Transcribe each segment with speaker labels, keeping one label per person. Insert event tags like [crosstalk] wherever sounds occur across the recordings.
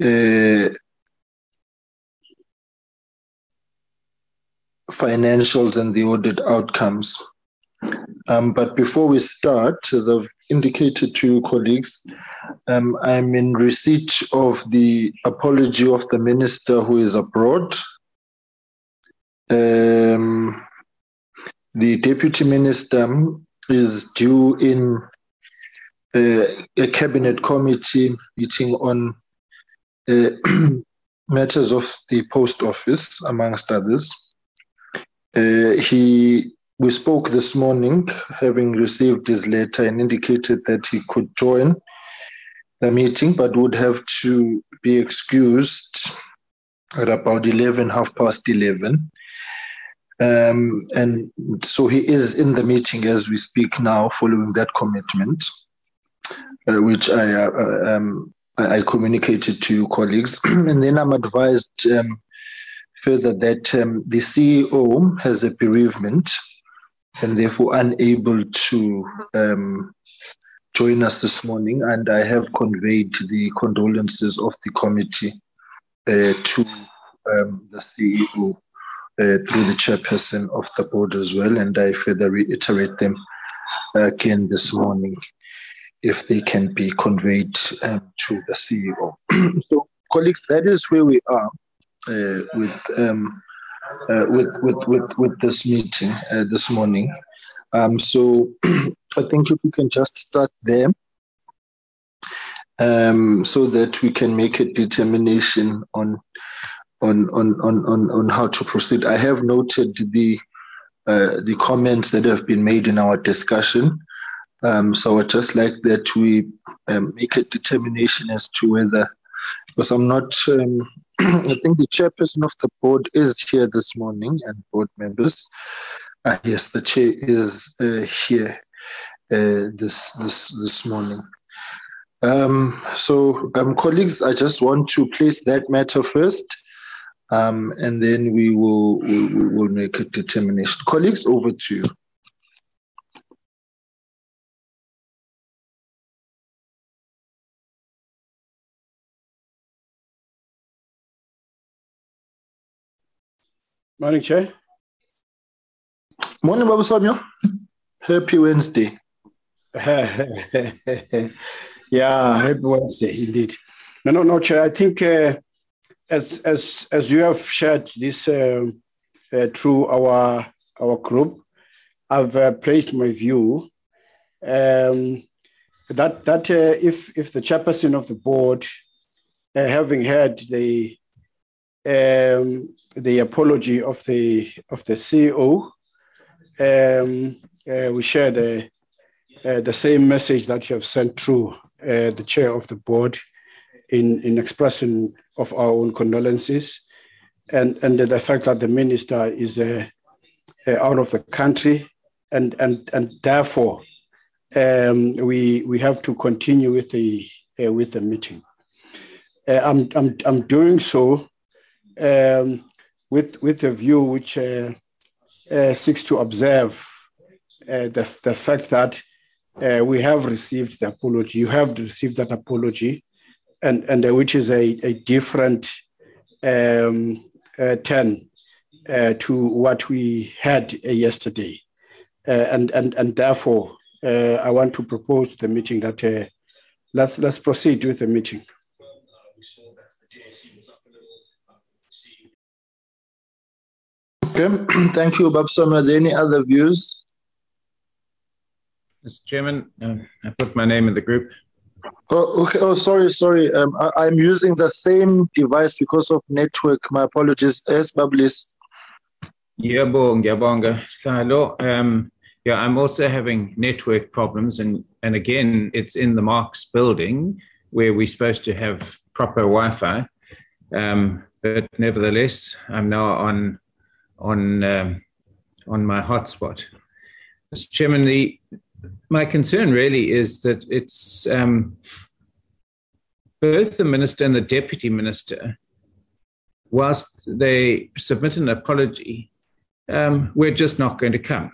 Speaker 1: uh, financials and the audit outcomes. Um, but before we start, as I've indicated to you, colleagues, um, I'm in receipt of the apology of the minister who is abroad. Um, the deputy minister is due in uh, a cabinet committee meeting on [clears throat] matters of the post office, amongst others. Uh, he we spoke this morning, having received his letter, and indicated that he could join the meeting, but would have to be excused at about 11, half past 11. Um, and so he is in the meeting as we speak now, following that commitment, uh, which I, uh, um, I communicated to colleagues. [clears throat] and then I'm advised um, further that um, the CEO has a bereavement and therefore unable to um, join us this morning. And I have conveyed the condolences of the committee uh, to um, the CEO uh, through the chairperson of the board as well. And I further reiterate them again this morning if they can be conveyed um, to the CEO. [clears throat] so, colleagues, that is where we are uh, with um, uh, with, with, with, with this meeting uh, this morning. Um, so [clears throat] I think if we can just start there um, so that we can make a determination on, on, on, on, on, on how to proceed. I have noted the, uh, the comments that have been made in our discussion. Um, so I'd just like that we um, make a determination as to whether, because I'm not um, [clears throat] I think the chairperson of the board is here this morning and board members. Uh, yes, the chair is uh, here uh, this this this morning. Um, so, um, colleagues, I just want to place that matter first, um, and then we will we will make a determination. Colleagues, over to you.
Speaker 2: Morning, Chair.
Speaker 1: Morning, Babu Samia. Happy Wednesday. [laughs]
Speaker 2: yeah, happy Wednesday indeed. No, no, no, Chair. I think uh, as as as you have shared this uh, uh, through our our group, I've uh, placed my view um, that that uh, if if the chairperson of the board, uh, having heard the um, the apology of the of the CEO. Um, uh, we share the uh, the same message that you have sent through uh, the chair of the board in in expressing of our own condolences, and and the fact that the minister is uh, uh, out of the country, and and and therefore um, we we have to continue with the uh, with the meeting. I'm I'm I'm doing so um, with, with a view which uh, uh, seeks to observe uh, the, the fact that uh, we have received the apology, you have received that apology, and, and uh, which is a, a different um, uh, turn to what we had yesterday. and, and, and therefore, I want to propose the meeting that let's, let's proceed with the meeting.
Speaker 1: Okay, [clears throat] thank you, Babsam. Are there any other views?
Speaker 3: Mr. Chairman, uh, I put my name in the group.
Speaker 1: Oh, okay. Oh, sorry, sorry. Um, I, am using the same device because of network. My apologies. Yes, Bablis.
Speaker 3: Yabong, Yabonga. Hello. Um, yeah, I'm also having network problems, and and again, it's in the Marks building where we're supposed to have proper Wi-Fi. Um, but nevertheless, I'm now on on um, on my hotspot. Mr. Chairman, the, my concern really is that it's um, both the minister and the deputy minister, whilst they submit an apology, um, we're just not going to come.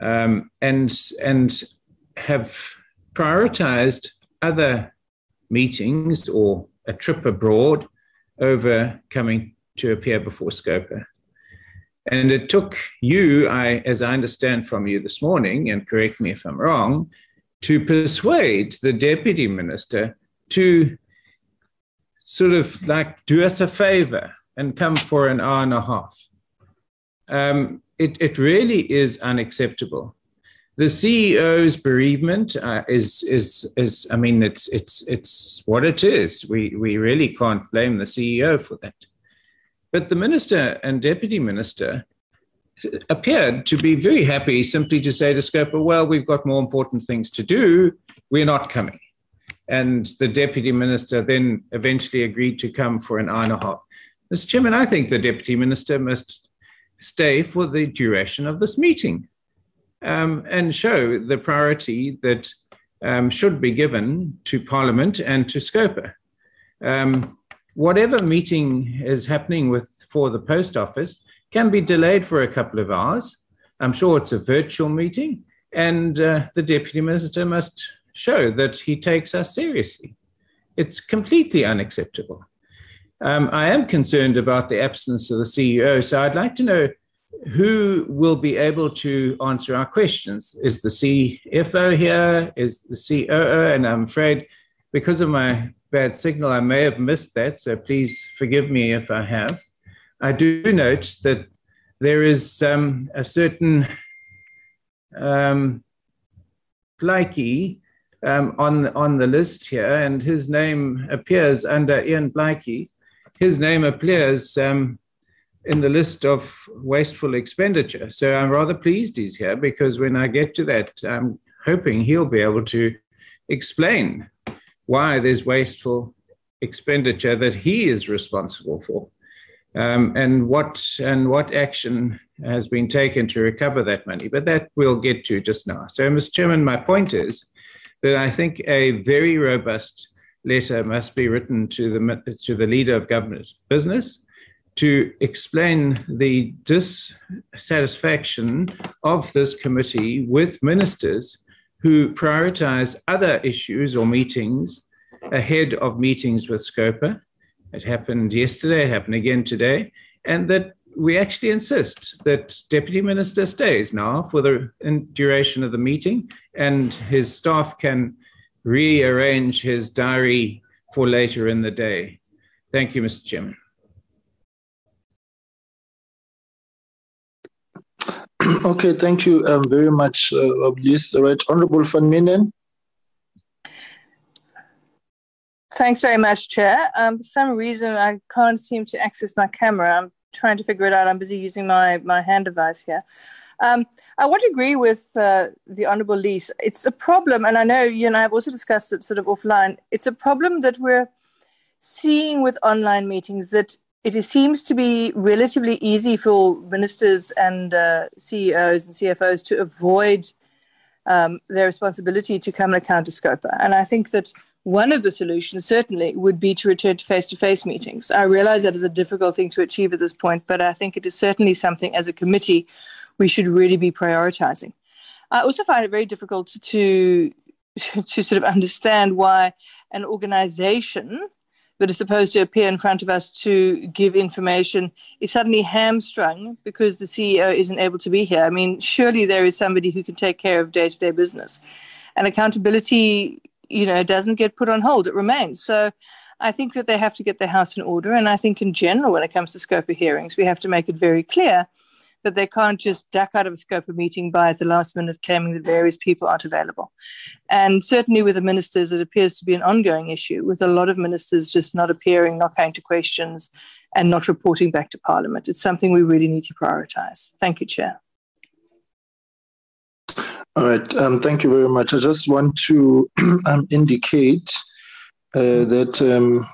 Speaker 3: Um, and and have prioritized other meetings or a trip abroad over coming to appear before Scopa. And it took you, I, as I understand from you this morning, and correct me if I'm wrong, to persuade the deputy minister to sort of like do us a favor and come for an hour and a half. Um, it, it really is unacceptable. The CEO's bereavement uh, is is is I mean it's it's it's what it is. We we really can't blame the CEO for that. But the minister and deputy minister appeared to be very happy simply to say to Scopa, well, we've got more important things to do. We're not coming. And the deputy minister then eventually agreed to come for an hour and a half. Mr. Chairman, I think the deputy minister must stay for the duration of this meeting um, and show the priority that um, should be given to Parliament and to Scopa. Um, whatever meeting is happening with for the post office can be delayed for a couple of hours. I'm sure it's a virtual meeting, and uh, the deputy minister must show that he takes us seriously. It's completely unacceptable. Um, I am concerned about the absence of the CEO, so I'd like to know who will be able to answer our questions. Is the CFO here? Is the COO? And I'm afraid because of my bad signal, I may have missed that, so please forgive me if I have. I do note that there is um, a certain um, Blakey um, on, on the list here, and his name appears under Ian Blakey. His name appears um, in the list of wasteful expenditure. So I'm rather pleased he's here because when I get to that, I'm hoping he'll be able to explain why there's wasteful expenditure that he is responsible for. Um, and what and what action has been taken to recover that money. But that we'll get to just now. So, Mr. Chairman, my point is that I think a very robust letter must be written to the to the leader of government business to explain the dissatisfaction of this committee with ministers who prioritize other issues or meetings ahead of meetings with Scopa. It happened yesterday, it happened again today, and that we actually insist that Deputy Minister stays now for the duration of the meeting and his staff can rearrange his diary for later in the day. Thank you, Mr. Chairman. [clears throat]
Speaker 1: Okay, thank you um, very much, uh, Bliss. Right, Honorable Van Minnen.
Speaker 4: Thanks very much, Chair. Um, for some reason, I can't seem to access my camera. I'm trying to figure it out. I'm busy using my, my hand device here. Um, I want to agree with uh, the Honourable Lees. It's a problem, and I know you and I have also discussed it sort of offline. It's a problem that we're seeing with online meetings that it seems to be relatively easy for ministers and uh, CEOs and CFOs to avoid um, their responsibility to come and account to Scopa. And I think that one of the solutions certainly would be to return to face to face meetings. I realize that is a difficult thing to achieve at this point, but I think it is certainly something as a committee we should really be prioritizing. I also find it very difficult to, [laughs] to sort of understand why an organization that is supposed to appear in front of us to give information is suddenly hamstrung because the CEO isn't able to be here. I mean, surely there is somebody who can take care of day to day business. And accountability, you know, doesn't get put on hold, it remains. So I think that they have to get their house in order. And I think in general, when it comes to Scopa hearings, we have to make it very clear that they can't just duck out of a of meeting by at the last minute claiming that various people aren't available. And certainly with the ministers, it appears to be an ongoing issue with a lot of ministers just not appearing, not paying to questions, and not reporting back to Parliament. It's something we really need to prioritize. Thank you, Chair.
Speaker 1: All right, um, thank you very much. I just want to [clears throat] um, indicate uh, that um,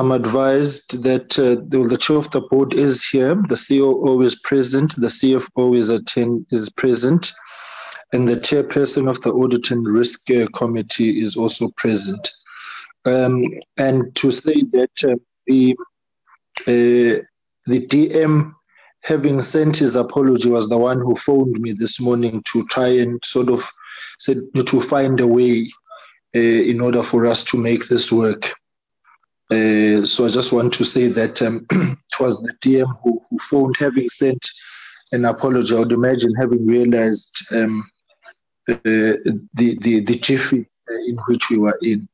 Speaker 1: I'm advised that uh, the, the, chair of the board is here, the COO is present, the CFO is, attend, is present, and the chairperson of the Audit and Risk uh, Committee is also present. Um, and to say that uh, the, uh, the DM, having sent his apology, was the one who phoned me this morning to try and sort of said to find a way in order for us to make this work. Uh, so I just want to say that um, [clears throat] it was the DM who, who, phoned, having sent an apology. I would imagine having realized um, uh, the the the jiffy in which we were in.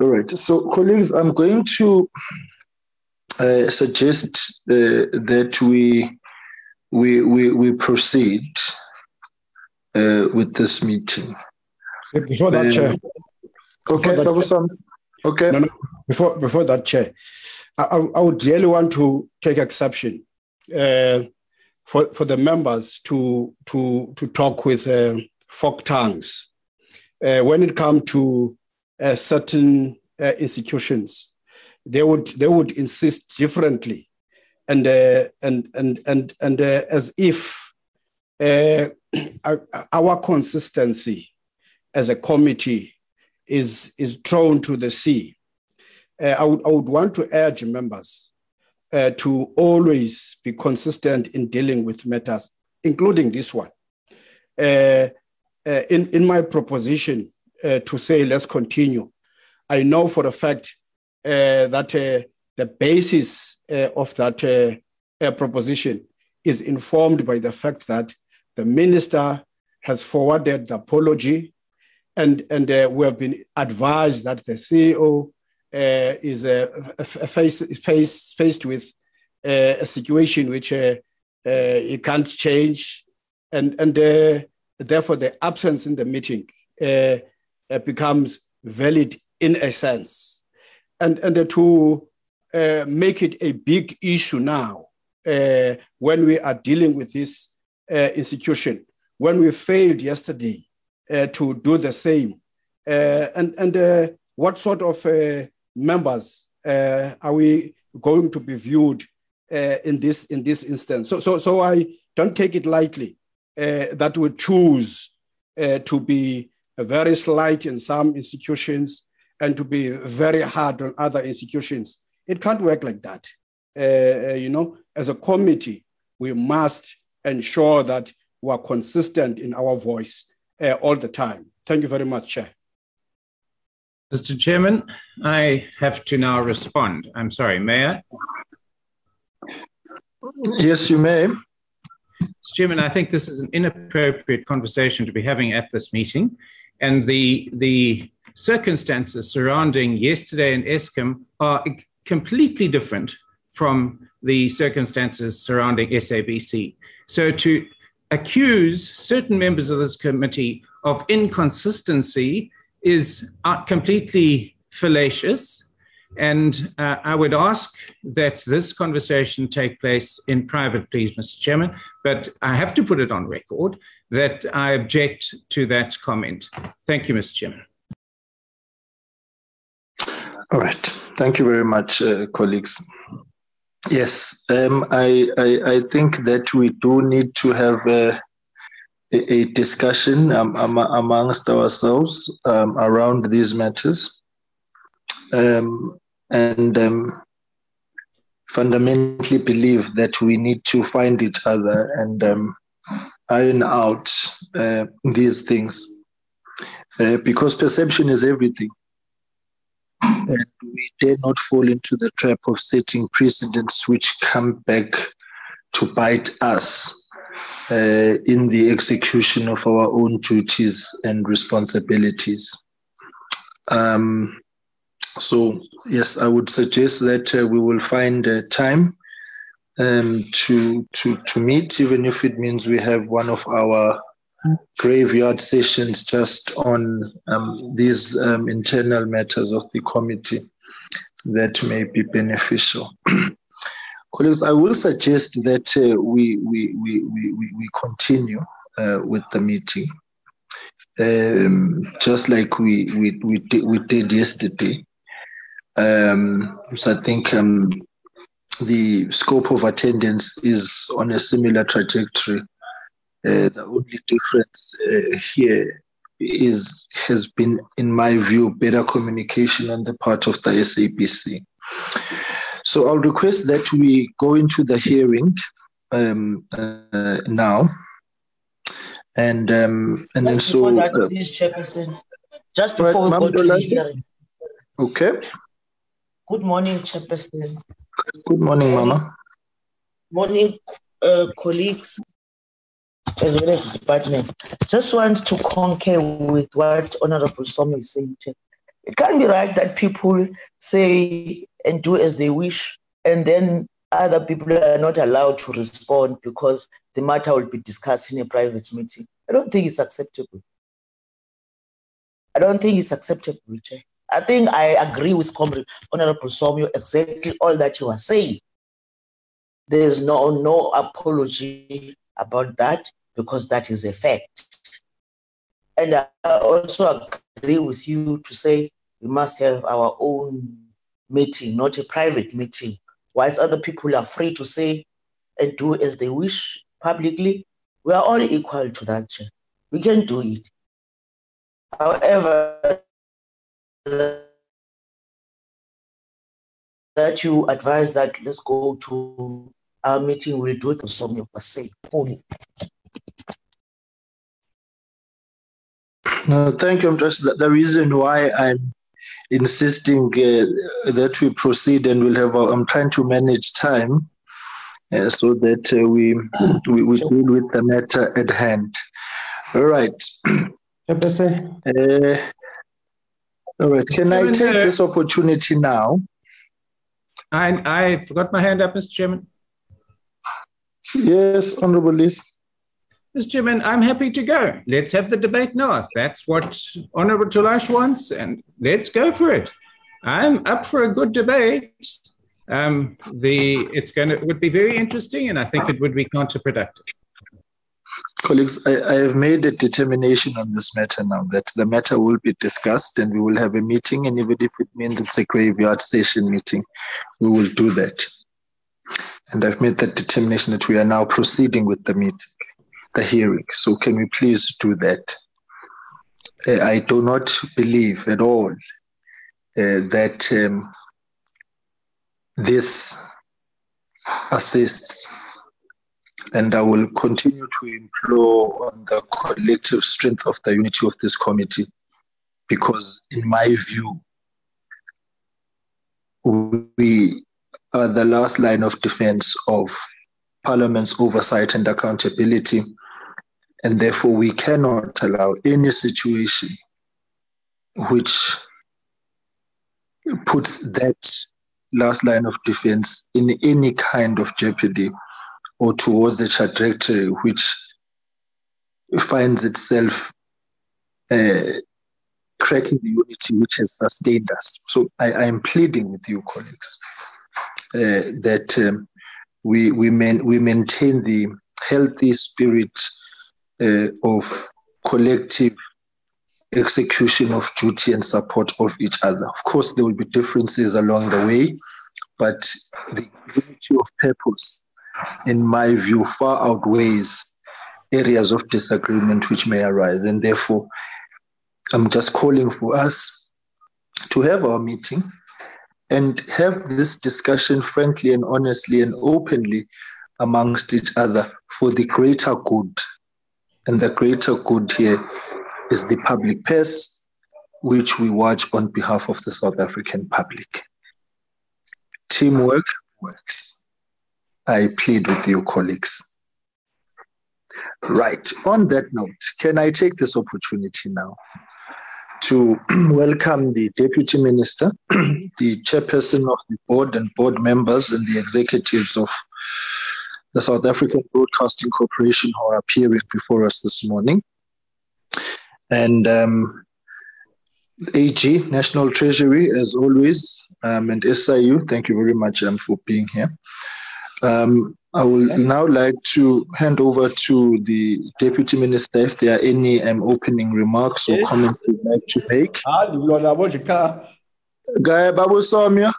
Speaker 1: All right, so colleagues, I'm going to uh, suggest uh, that we we we, we proceed uh, with this meeting.
Speaker 2: Before that, Chair.
Speaker 1: Okay, that, was some. Okay.
Speaker 2: No, no, before before that, Chair, I, I would really want to take exception uh, for for the members to to to talk with uh, folk tongues uh, when it comes to uh, certain uh, institutions. They would they would insist differently, and uh, and and and and as if [clears throat] our consistency as a committee is, is thrown to the sea. Uh, I, would, I would want to urge members uh, to always be consistent in dealing with matters, including this one. Uh, uh in, in my proposition uh, to say, let's continue, I know for a fact uh, that the basis of that proposition is informed by the fact that the minister has forwarded the apology and and uh, we have been advised that the CEO uh, is uh, face, face, faced with uh, a situation which uh, uh, he can't change, and and therefore the absence in the meeting becomes valid in a sense, and and to make it a big issue now when we are dealing with this institution when we failed yesterday uh, Uh, to do the same. Uh, and and uh, what sort of uh, members uh, are we going to be viewed in this in this instance? So so so I don't take it lightly that we choose to be very slight in some institutions and to be very hard on other institutions. It can't work like that. Uh, you know, as a committee, we must ensure that we are consistent in our voice uh, all the time. Thank you very much, Chair.
Speaker 3: Mr. Chairman, I have to now respond. I'm sorry, may I?
Speaker 1: Yes, you may.
Speaker 3: Mr. Chairman, I think this is an inappropriate conversation to be having at this meeting. And the, the circumstances surrounding yesterday and Eskom are completely different from the circumstances surrounding SABC. So to accuse certain members of this committee of inconsistency is uh, completely fallacious. And uh, I would ask that this conversation take place in private, please, Mr. Chairman. But I have to put it on record that I object to that comment. Thank you, Mr. Chairman.
Speaker 1: All right. Thank you very much, uh, colleagues. Yes, um, I, I, I think that we do need to have a, a discussion um, amongst ourselves um, around these matters, um, and um, fundamentally believe that we need to find each other and um, iron out uh, these things, uh, because perception is everything and we dare not fall into the trap of setting precedents which come back to bite us uh, in the execution of our own duties and responsibilities. Um, so, yes, I would suggest that uh, we will find a time um, to, to, to meet, even if it means we have one of our graveyard sessions just on um, these um, internal matters of the committee that may be beneficial. [clears throat] Colleagues, I will suggest that uh, we, we, we, we, we continue uh, with the meeting, um, just like we, we, we, did, we did yesterday. Um, so I think um, the scope of attendance is on a similar trajectory uh, the only difference uh, here is has been, in my view, better communication on the part of the SABC. So I'll request that we go into the hearing um, uh, now, and um, and then so.
Speaker 5: That, uh, please, Chairperson. Just before right, we go to the hearing.
Speaker 1: Okay.
Speaker 5: Good morning, Chairperson.
Speaker 1: Good morning, Mama.
Speaker 5: Morning, uh, colleagues, as well as department. Just want to concur with what Honorable Somi is saying. It can't be right that people say and do as they wish, and then other people are not allowed to respond because the matter will be discussed in a private meeting. I don't think it's acceptable. I don't think it's acceptable, Richard. I think I agree with Comrade Honorable Somyo exactly all that you are saying. There's no no apology about that because that is a fact. And I also agree with you to say we must have our own meeting, not a private meeting. Whilst other people are free to say and do as they wish publicly, we are all equal to that. We can do it. However, that you advise that let's go to our meeting, we'll do it for some per se fully.
Speaker 1: No, thank you. I'm just the, the reason why I'm insisting uh, that we proceed and we'll have. I'm trying to manage time uh, so that uh, we, we we deal with the matter at hand. All right. Uh, all right. Can I take this opportunity now?
Speaker 3: I I forgot my hand up, Mr. Chairman.
Speaker 1: Yes, Honorable Lees.
Speaker 3: Mr. Chairman, I'm happy to go. Let's have the debate now. If that's what Honorable Tulash wants, and let's go for it. I'm up for a good debate. Um, the it's going to it would be very interesting, and I think it would be counterproductive.
Speaker 1: Colleagues, I, I, have made a determination on this matter now that the matter will be discussed and we will have a meeting. And even if it means it's a graveyard session meeting, we will do that. And I've made that determination that we are now proceeding with the meeting, the hearing. So can we please do that? Uh, I do not believe at all uh, that um, this assists and I will continue to implore on the collective strength of the unity of this committee because, in my view, we are the last line of defense of Parliament's oversight and accountability, and therefore we cannot allow any situation which puts that last line of defense in any kind of jeopardy or towards a trajectory which finds itself uh, cracking the unity which has sustained us. So I, am pleading with you, colleagues, uh, that um, we we, man, we maintain the healthy spirit uh, of collective execution of duty and support of each other. Of course, there will be differences along the way, but the unity of purpose in my view, far outweighs areas of disagreement which may arise. And therefore, I'm just calling for us to have our meeting and have this discussion frankly and honestly and openly amongst each other for the greater good. And the greater good here is the public purse, which we watch on behalf of the South African public. Teamwork works. I plead with you, colleagues. Right. On that note, can I take this opportunity now to [clears throat] welcome the Deputy Minister, [clears throat] the chairperson of the board and board members and the executives of the South African Broadcasting Corporation who are appearing before us this morning. And um, AG, National Treasury, as always, um, and SIU, thank you very much um, for being here. Um, I would now like to hand over to the Deputy Minister if there are any um, opening remarks or comments you'd like to make. Gaya Babu Somya,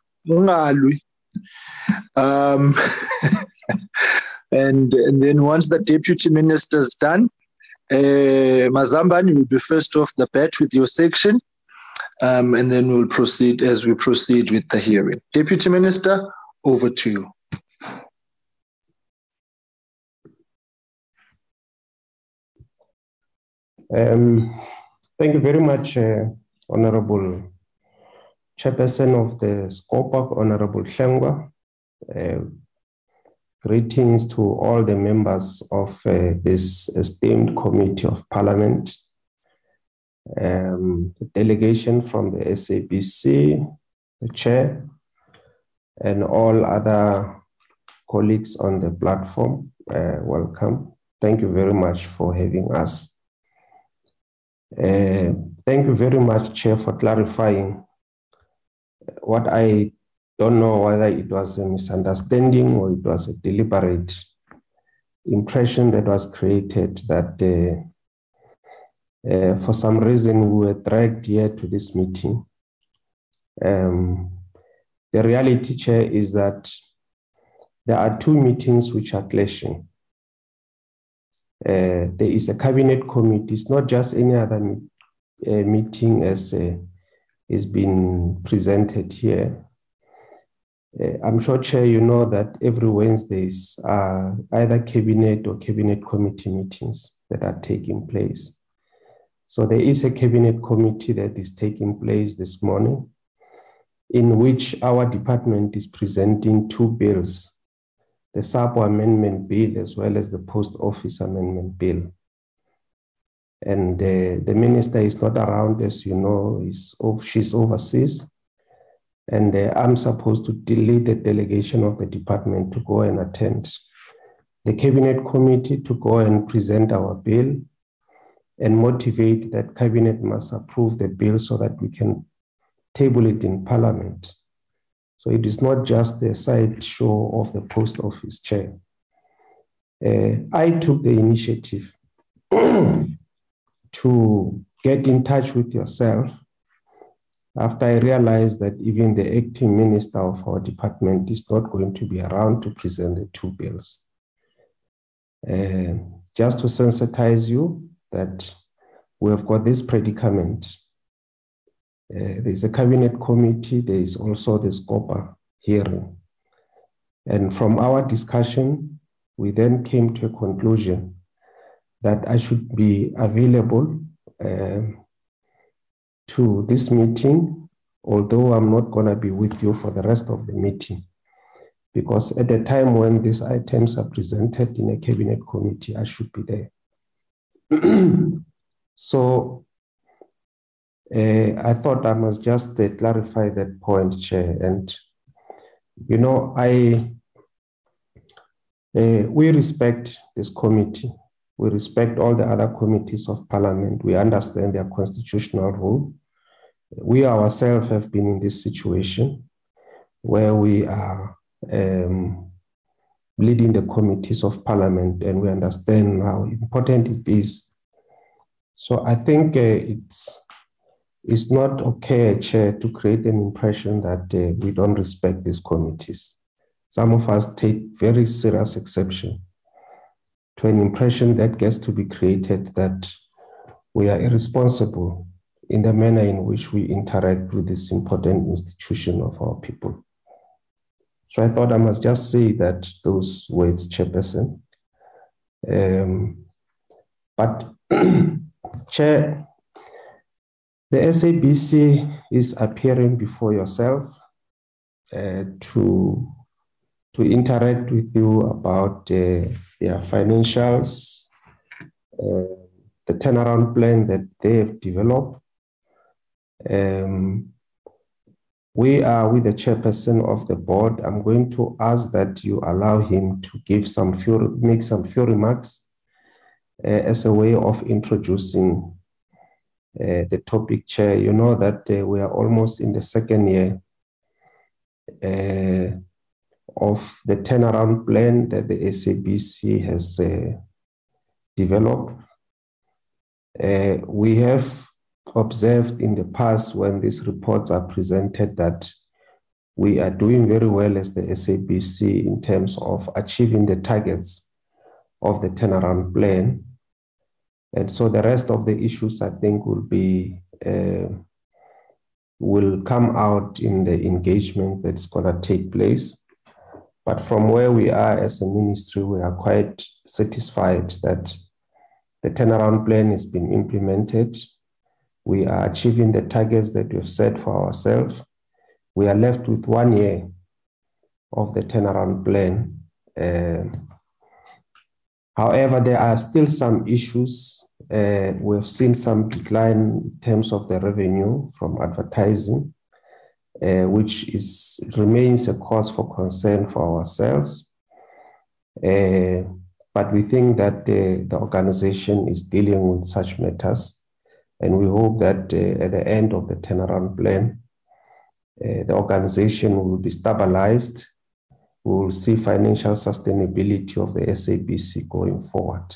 Speaker 1: um, [laughs] and, and then once the Deputy Minister is done, uh, Mazambani will be first off the bat with your section, um, and then we'll proceed as we proceed with the hearing. Deputy Minister, over to you.
Speaker 6: Um, thank you very much, uh, Honorable Chairperson of the SCOPA, Honorable Hlengwa. Uh, greetings to all the members of uh, this esteemed Committee of Parliament, um, the delegation from the SABC, the chair, and all other colleagues on the platform. Uh, welcome. Thank you very much for having us. Uh, thank you very much, Chair, for clarifying what I don't know whether it was a misunderstanding or it was a deliberate impression that was created that uh, uh, for some reason we were dragged here to this meeting. Um, the reality, Chair, is that there are two meetings which are clashing. Uh, there is a cabinet committee, it's not just any other uh, meeting as uh, is been presented here. Uh, I'm sure, Chair, you know that every Wednesdays are either cabinet or cabinet committee meetings that are taking place. So there is a cabinet committee that is taking place this morning, in which our department is presenting two bills the SAPO Amendment Bill as well as the Post Office Amendment Bill. And uh, the minister is not around, as you know, is, she's overseas. And uh, I'm supposed to lead the delegation of the department to go and attend the cabinet committee to go and present our bill and motivate that cabinet must approve the bill so that we can table it in parliament. So it is not just the side show of the post office chair. Uh, I took the initiative [clears throat] to get in touch with yourself after I realized that even the acting minister of our department is not going to be around to present the two bills. Uh, just to sensitize you that we have got this predicament uh, there's a cabinet committee, there is also the SCOPA hearing. And from our discussion, we then came to a conclusion that I should be available uh, to this meeting, although I'm not going to be with you for the rest of the meeting. Because at the time when these items are presented in a cabinet committee, I should be there. [clears throat] so uh, I thought I must just uh, clarify that point, Chair. And, you know, I uh, we respect this committee. We respect all the other committees of parliament. We understand their constitutional role. We ourselves have been in this situation where we are um, leading the committees of parliament and we understand how important it is. So I think uh, it's it's not okay, Chair, to create an impression that uh, we don't respect these committees. Some of us take very serious exception to an impression that gets to be created that we are irresponsible in the manner in which we interact with this important institution of our people. So I thought I must just say that those words, Chairperson. Um, but, [clears throat] Chair, the SABC is appearing before yourself uh, to, to interact with you about uh, their financials, uh, the turnaround plan that they have developed. Um, we are with the chairperson of the board. I'm going to ask that you allow him to give some few, make some few remarks uh, as a way of introducing the topic chair, you know that uh, we are almost in the second year uh, of the turnaround plan that the SABC has developed. we have observed in the past when these reports are presented that we are doing very well as the SABC in terms of achieving the targets of the turnaround plan. And so the rest of the issues, I think, will be uh, will come out in the engagement that's going to take place. But from where we are as a ministry, we are quite satisfied that the turnaround plan has been implemented we are achieving the targets that we've set for ourselves. We are left with one year of the turnaround plan. Uh, however, there are still some issues. Uh, we've seen some decline in terms of the revenue from advertising, uh, which is remains a cause for concern for ourselves. Uh, but we think that the, organization is dealing with such matters. And we hope that uh, at the end of the turnaround plan, uh, the organization will be stabilized. We will see financial sustainability of the SABC going forward.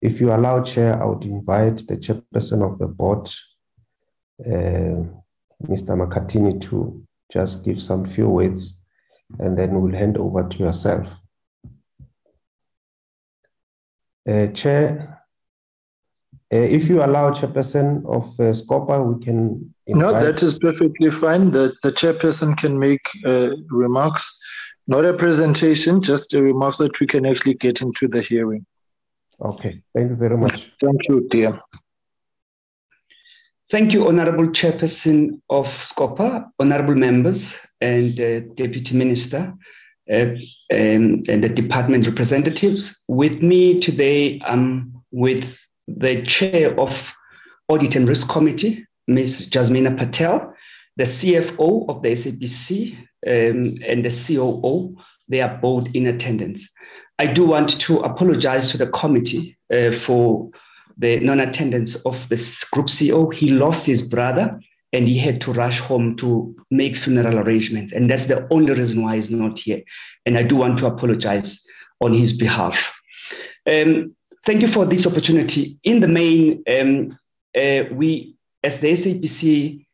Speaker 6: If you allow, Chair, I would invite the chairperson of the board, uh, Mr. Makhathini, to just give some few words, and then we'll hand over to yourself. Uh, Chair, uh, if you allow chairperson of uh, SCOPA, we can.
Speaker 1: No, that is perfectly fine. The, the chairperson can make uh, remarks, not a presentation, just a remark so that we can actually get into the hearing.
Speaker 6: Okay, thank you very much.
Speaker 1: Thank you, dear.
Speaker 7: Thank you, Honorable Chairperson of SCOPA, Honorable members, and uh, Deputy Minister uh, and, and, the department representatives. With me today, I'm with the chair of Audit and Risk Committee, Ms. Jasmina Patel, the CFO of the SABC, um, and the COO. They are both in attendance. I do want to apologize to the committee uh, for the non-attendance of the group CEO. He lost his brother and he had to rush home to make funeral arrangements. And that's the only reason why he's not here. And I do want to apologize on his behalf. Um, thank you for this opportunity. In the main, um, uh, we, as the SABC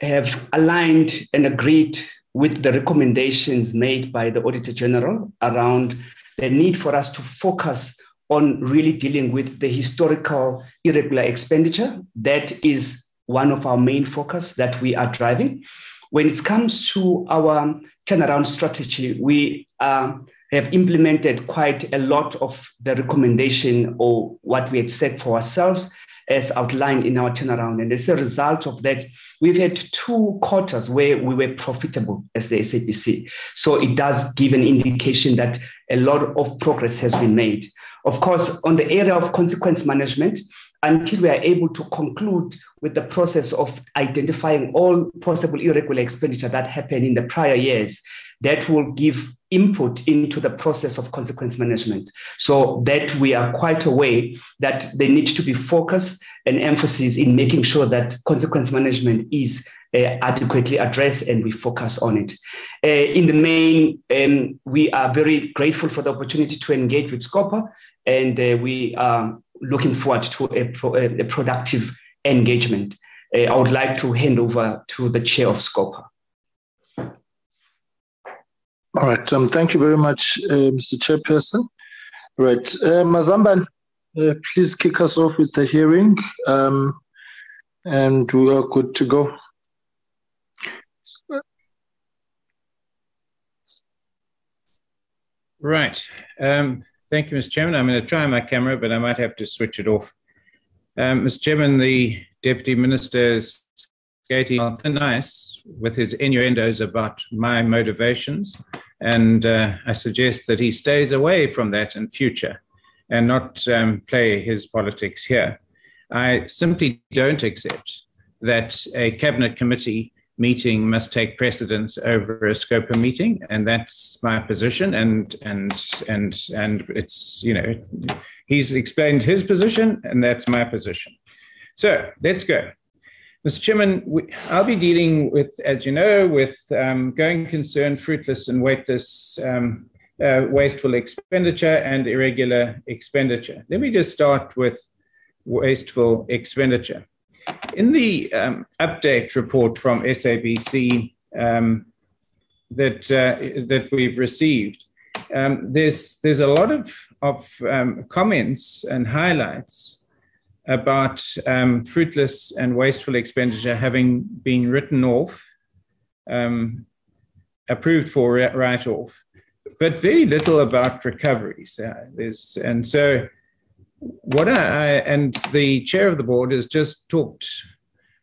Speaker 7: have aligned and agreed with the recommendations made by the Auditor General around the need for us to focus on really dealing with the historical irregular expenditure that is one of our main focus that we are driving. When it comes to our turnaround strategy, we uh, have implemented quite a lot of the recommendation or what we had set for ourselves as outlined in our turnaround. And as a result of that, we've had two quarters where we were profitable as the SABC. So it does give an indication that a lot of progress has been made. Of course, on the area of consequence management, until we are able to conclude with the process of identifying all possible irregular expenditure that happened in the prior years, that will give input into the process of consequence management. So that we are quite aware that there needs to be focus and emphasis in making sure that consequence management is uh, adequately addressed and we focus on it. Uh, in the main, um, we are very grateful for the opportunity to engage with SCOPA and uh, we are looking forward to a, pro, a productive engagement. Uh, I would like to hand over to the chair of SCOPA.
Speaker 1: All right. Um, thank you very much, uh, Mr. Chairperson. Right. Uh, Mazamban, uh, please kick us off with the hearing, um, and we are good to go.
Speaker 3: Right. Um, Thank you, Mr. Chairman. I'm going to try my camera, but I might have to switch it off. Um, Mr. Chairman, the Deputy Minister is skating on thin ice with his innuendos about my motivations, and uh, I suggest that he stays away from that in future and not um, play his politics here. I simply don't accept that a cabinet committee meeting must take precedence over a SCOPA meeting, and that's my position. And and and and it's you know he's explained his position, and that's my position. So let's go. Mr. Chairman, we, I'll be dealing with, as you know, with um, going concern, fruitless and weightless, um, uh, wasteful expenditure and irregular expenditure. Let me just start with wasteful expenditure. In the um, update report from SABC um, that uh, that we've received, um, there's there's a lot of of um, comments and highlights about um, fruitless and wasteful expenditure having been written off, um, approved for write off, but very little about recoveries. Uh, there's and so what I, and the chair of the board has just talked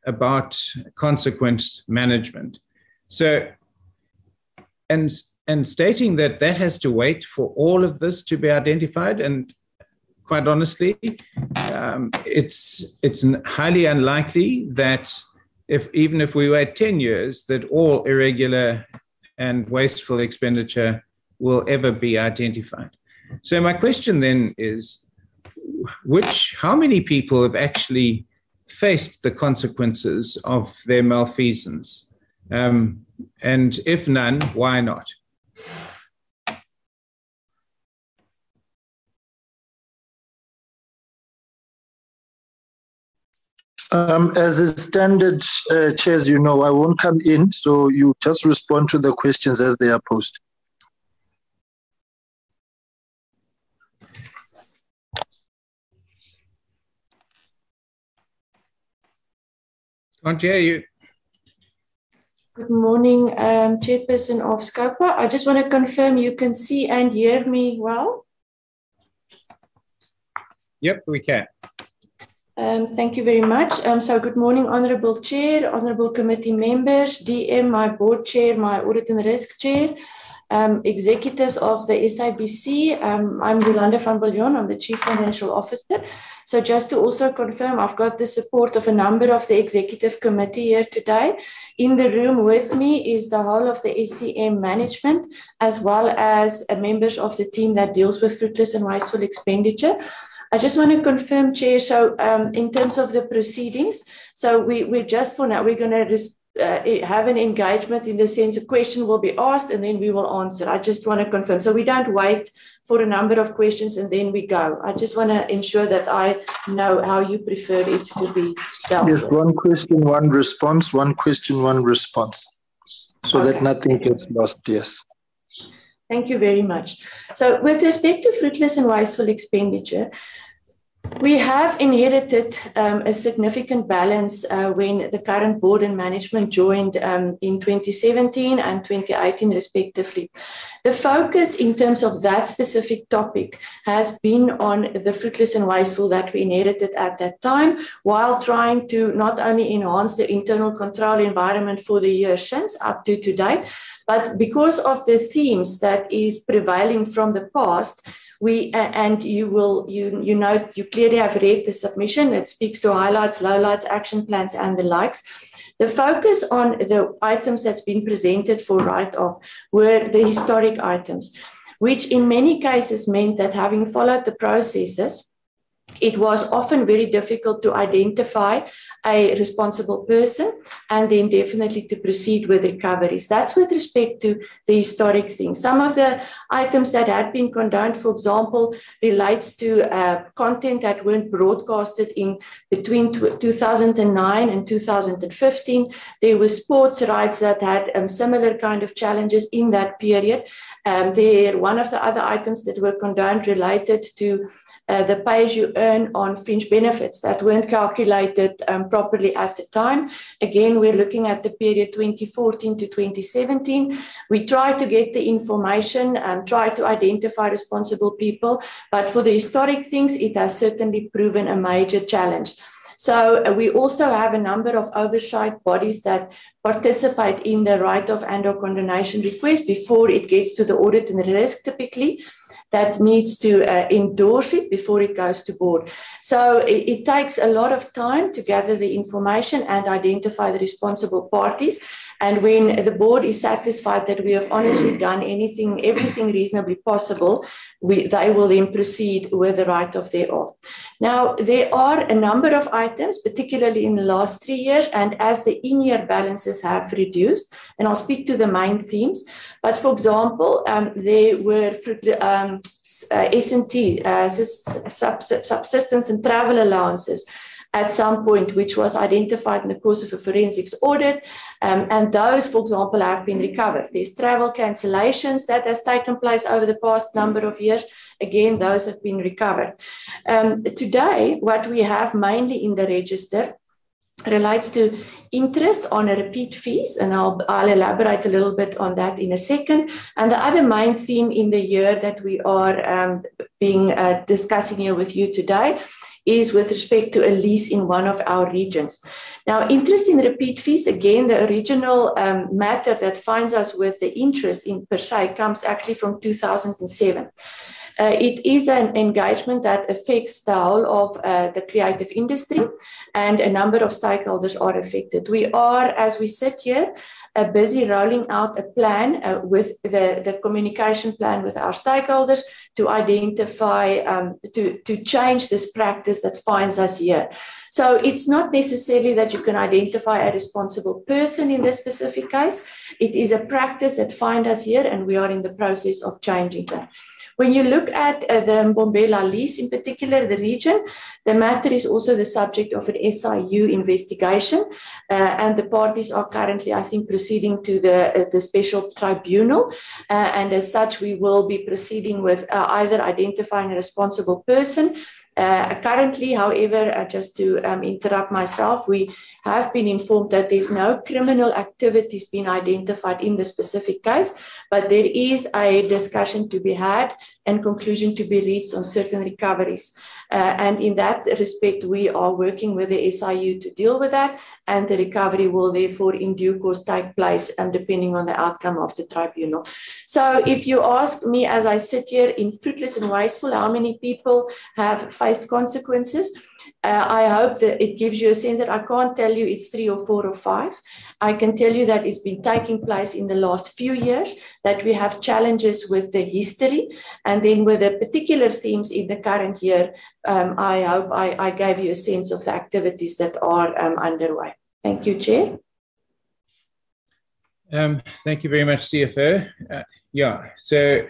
Speaker 3: about consequence management. So, and and stating that that has to wait for all of this to be identified, and quite honestly, um, it's it's highly unlikely that if even if we wait ten years, that all irregular and wasteful expenditure will ever be identified. So my question then is which how many people have actually faced the consequences of their malfeasance? Um, and if none, why not?
Speaker 1: Um, as a standard, uh, chairs, you know, I won't come in, so you just respond to the questions as they are posed.
Speaker 3: Can't hear you.
Speaker 8: Good morning, um, Chairperson of SCOPA. I just want to confirm you can see and hear me well.
Speaker 3: Yep, we can.
Speaker 8: Um, thank you very much. Um, so, good morning, Honourable Chair, Honourable Committee members, DM, my Board Chair, my Audit and Risk Chair, um, executives of the SABC. Um, I'm Yolanda van Biljon, I'm the Chief Financial Officer. So just to also confirm, I've got the support of a number of the executive committee here today. In the room with me is the whole of the SCM management, as well as members of the team that deals with fruitless and wasteful expenditure. I just want to confirm, Chair, so um, in terms of the proceedings, so we, we just for now, we're going to uh, have an engagement in the sense a question will be asked and then we will answer. I just want to confirm. So we don't wait for a number of questions and then we go. I just want to ensure that I know how you prefer it to be dealt
Speaker 1: Yes, with. one question, one response, one question, one response. So okay. that nothing gets lost, yes.
Speaker 8: Thank you very much. So with respect to fruitless and wasteful expenditure, we have inherited um, a significant balance uh, when the current board and management joined um, in 2017 and 2018, respectively. The focus in terms of that specific topic has been on the fruitless and wasteful that we inherited at that time, while trying to not only enhance the internal control environment for the year since up to today, but because of the themes that is prevailing from the past, we and you will you you know you clearly have read the submission it speaks to highlights lowlights action plans and the likes. The focus on the items that's been presented for write-off were the historic items which in many cases meant that having followed the processes it was often very difficult to identify a responsible person and then definitely to proceed with recoveries. That's with respect to the historic things. Some of the items that had been condoned, for example, relates to uh, content that weren't broadcasted in between 2009 and 2015. There were sports rights that had um, similar kind of challenges in that period. Um, there, one of the other items that were condoned related to uh, the pay as you earn on fringe benefits that weren't calculated um, properly at the time. Again, we're looking at the period 2014 to 2017. We try to get the information and try to identify responsible people, but for the historic things, it has certainly proven a major challenge. So uh, we also have a number of oversight bodies that participate in the right of and or condonation request before it gets to the audit and risk typically that needs to uh, endorse it before it goes to board. So it, it takes a lot of time to gather the information and identify the responsible parties. And when the board is satisfied that we have honestly done anything, everything reasonably possible, we, they will then proceed with the right of their thereof. Now, there are a number of items, particularly in the last three years, and as the in year balances have reduced, and I'll speak to the main themes. But for example, um, there were um, uh, S&T, uh, subsistence and travel allowances at some point, which was identified in the course of a forensics audit. Um, and those, for example, have been recovered. There's travel cancellations that has taken place over the past number of years. Again, those have been recovered. Um, today, what we have mainly in the register relates to interest on a repeat fees, and I'll, I'll elaborate a little bit on that in a second. And the other main theme in the year that we are um, being uh, discussing here with you today is with respect to a lease in one of our regions. Now, interest in repeat fees, again, the original um, matter that finds us with the interest in per se comes actually from 2007. Uh, it is an engagement that affects the whole of uh, the creative industry, and a number of stakeholders are affected. We are, as we sit here, busy rolling out a plan uh, with the, the communication plan with our stakeholders to identify, um, to, to change this practice that finds us here. So it's not necessarily that you can identify a responsible person in this specific case. It is a practice that finds us here, and we are in the process of changing that. When you look at uh, the Mbombela lease, in particular, the region, the matter is also the subject of an SIU investigation, uh, and the parties are currently, I think, proceeding to the, uh, the special tribunal. And as such, we will be proceeding with either identifying a responsible person uh, currently, however, uh, just to um, interrupt myself, we have been informed that there's no criminal activities being identified in the specific case, but there is a discussion to be had and conclusion to be reached on certain recoveries. Uh, and in that respect, we are working with the SIU to deal with that, and the recovery will therefore in due course take place um, depending on the outcome of the tribunal. So if you ask me as I sit here in fruitless and wasteful, how many people have faced consequences, uh, I hope that it gives you a sense that I can't tell you it's three or four or five. I can tell you that it's been taking place in the last few years, that we have challenges with the history, and then with the particular themes in the current year, um, I hope I, I, gave you a sense of the activities that are um, underway. Thank you, Chair.
Speaker 3: Um, thank you very much, CFO. Uh, yeah, so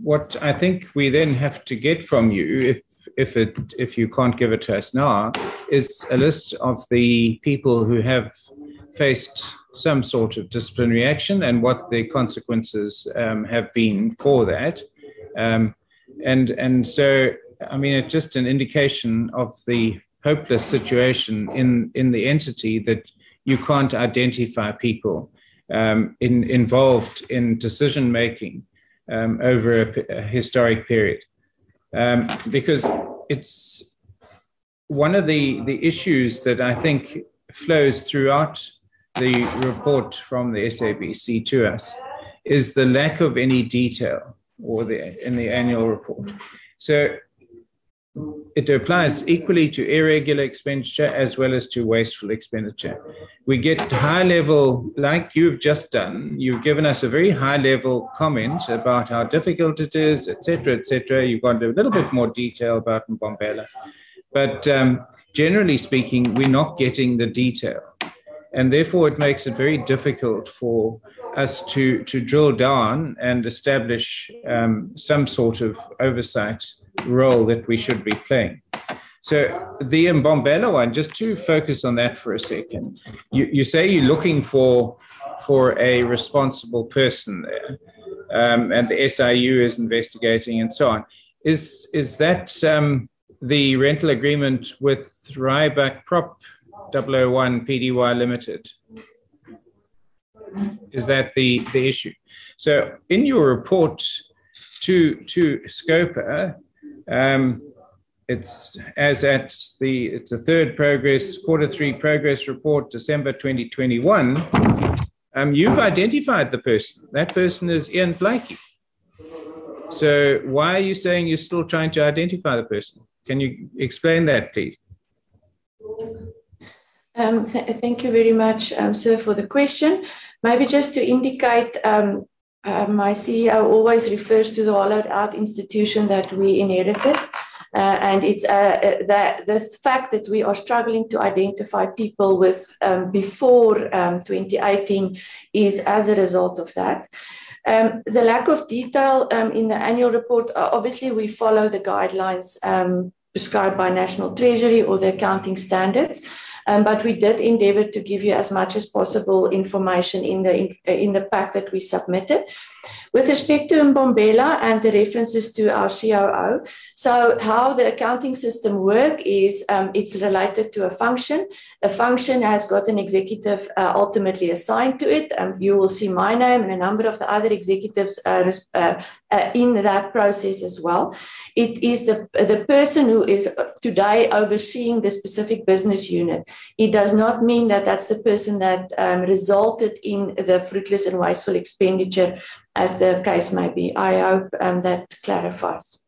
Speaker 3: what I think we then have to get from you, if if it if you can't give it to us now, is a list of the people who have faced some sort of disciplinary action and what the consequences um, have been for that. Um, and and so I mean it's just an indication of the hopeless situation in in the entity that you can't identify people um, in, involved in decision making um, over a, a, historic period um, because it's one of the, the issues that I think flows throughout the report from the SABC to us is the lack of any detail or the in the annual report. So it applies equally to irregular expenditure as well as to wasteful expenditure. We get high level, like you've just done, you've given us a very high level comment about how difficult it is, etc., etc. You've gone into a little bit more detail about Mbombela. But um, generally speaking, we're not getting the detail. And therefore, it makes it very difficult for us to, to drill down and establish um, some sort of oversight role that we should be playing. So the Mbombela one, just to focus on that for a second, you, you say you're looking for for a responsible person there, um, and the SIU is investigating and so on. Is is that um, the rental agreement with Ryback Prop 001 PTY Limited? Is that the, the issue? So in your report to to Scopa, um, it's as at the it's a third progress quarter three progress report, December 2021. Um, you've identified the person. That person is Ian Plaatjes. So why are you saying you're still trying to identify the person? Can you explain that, please?
Speaker 8: Um, th- thank you very much, um, sir, for the question. Maybe just to indicate, um, uh, my CEO always refers to the hollowed out institution that we inherited. Uh, and it's uh, uh the, the fact that we are struggling to identify people with um, before um, 2018 is as a result of that. Um, the lack of detail um, in the annual report, obviously, we follow the guidelines um, prescribed by National Treasury or the accounting standards. Um, but we did endeavor to give you as much as possible information in the in, in the pack that we submitted. With respect to Mbombela and the references to our COO, so how the accounting system work is um, it's related to a function. A function has got an executive uh, ultimately assigned to it. Um, you will see my name and a number of the other executives uh, uh, uh, in that process as well. It is the, the person who is today overseeing the specific business unit. It does not mean that that's the person that um, resulted in the fruitless and wasteful expenditure, as the case may be. I hope um, that clarifies.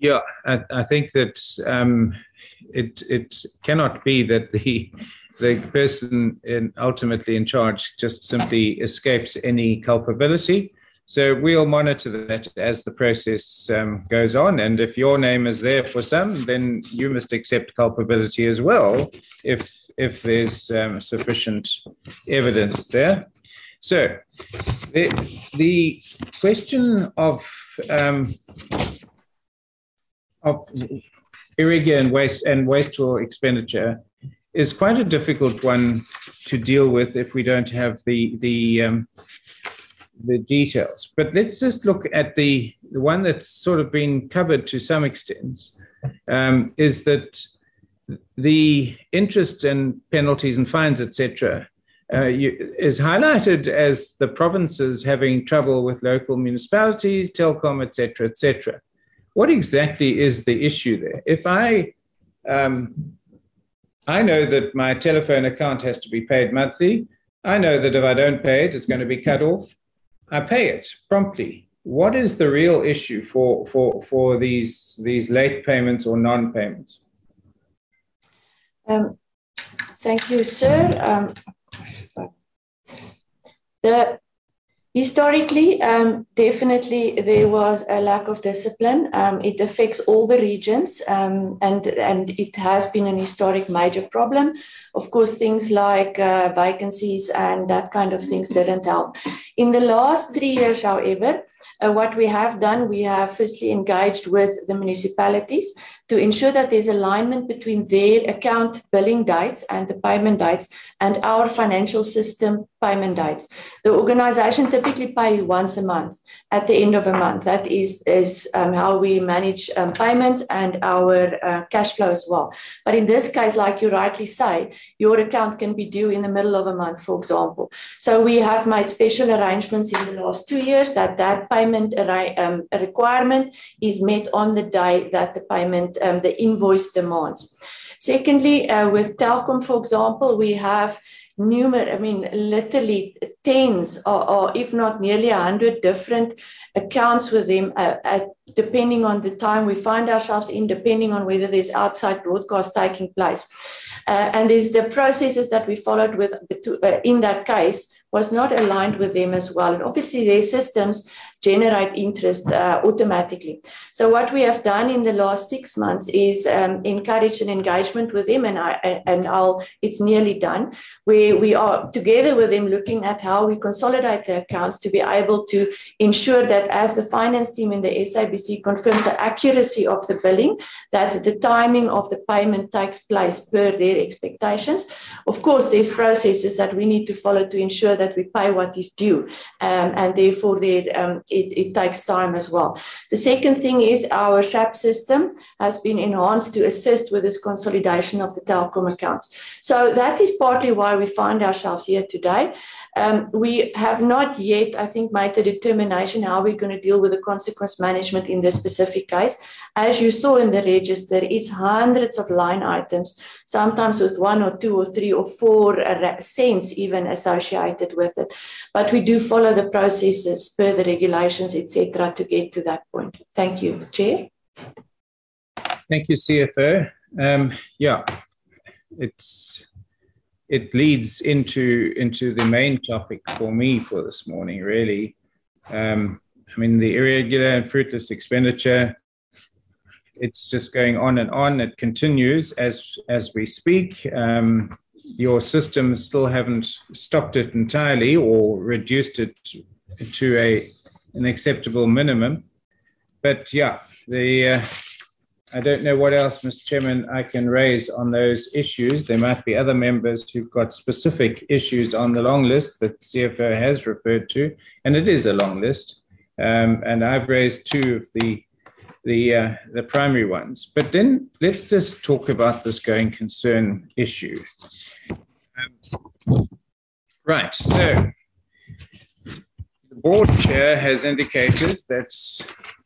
Speaker 3: Yeah, I, I think that um, it it cannot be that the the person in, ultimately in charge just simply escapes any culpability. So we'll monitor that as the process um, goes on. And if your name is there for some, then you must accept culpability as well if, if there's um, sufficient evidence there. So the, the question of, um, of irregular waste and wasteful expenditure is quite a difficult one to deal with if we don't have the, the um, the details. But let's just look at the, the one that's sort of been covered to some extent um, is that the interest and penalties and fines, etc., uh, is highlighted as the provinces having trouble with local municipalities, Telkom, etc., etc. What exactly is the issue there? If I um, I know that my telephone account has to be paid monthly. I know that if I don't pay it, it's going to be cut off. I pay it promptly. What is the real issue for, for, for these, these late payments or non payments?
Speaker 8: Um, thank you, sir. Um, the Historically, um, definitely there was a lack of discipline. Um, it affects all the regions, um, and and it has been an historic major problem. Of course, things like uh, vacancies and that kind of things didn't help. In the last three years, however, uh, what we have done, we have firstly engaged with the municipalities to ensure that there's alignment between their account billing dates and the payment dates and our financial system payment dates. The organization typically pay once a month at the end of a month. That is, is um, how we manage um, payments and our uh, cash flow as well. But in this case, like you rightly say, your account can be due in the middle of a month, for example. So we have made special arrangements in the last two years that that payment um, requirement is met on the day that the payment, um, the invoice demands. Secondly, uh, with Telkom, for example, we have numerous, I mean, literally tens or, or if not nearly 100 different accounts with them, uh, depending on the time we find ourselves in, depending on whether there's outside broadcast taking place. Uh, and there's the processes that we followed with uh, in that case was not aligned with them as well. And obviously, their systems generate interest uh, automatically. So what we have done in the last six months is um, encourage an engagement with them, and I and I'll it's nearly done. Where we are together with them looking at how we consolidate the accounts to be able to ensure that as the finance team in the SABC confirms the accuracy of the billing, that the timing of the payment takes place per their expectations. Of course, there's processes that we need to follow to ensure that we pay what is due, um, and therefore there um, it, it takes time as well. The second thing is our SAP system has been enhanced to assist with this consolidation of the telecom accounts. So that is partly why we find ourselves here today. Um, we have not yet, I think, made the determination how we're going to deal with the consequence management in this specific case. As you saw in the register, it's hundreds of line items, sometimes with one or two or three or four cents even associated with it. But we do follow the processes per the regulations, etc., to get to that point. Thank you, Chair.
Speaker 3: Thank you, CFO. Um, yeah, it's it leads into into the main topic for me for this morning. Really, um, I mean the irregular and fruitless expenditure. It's just going on and on. It continues as as we speak. Um, your systems still haven't stopped it entirely or reduced it to a an acceptable minimum. But yeah, the uh, I don't know what else, Mr. Chairman, I can raise on those issues. There might be other members who've got specific issues on the long list that CFO has referred to, and it is a long list. Um, and I've raised two of the the uh, the primary ones. But then let's just talk about this going concern issue. Um, right. So the board chair has indicated that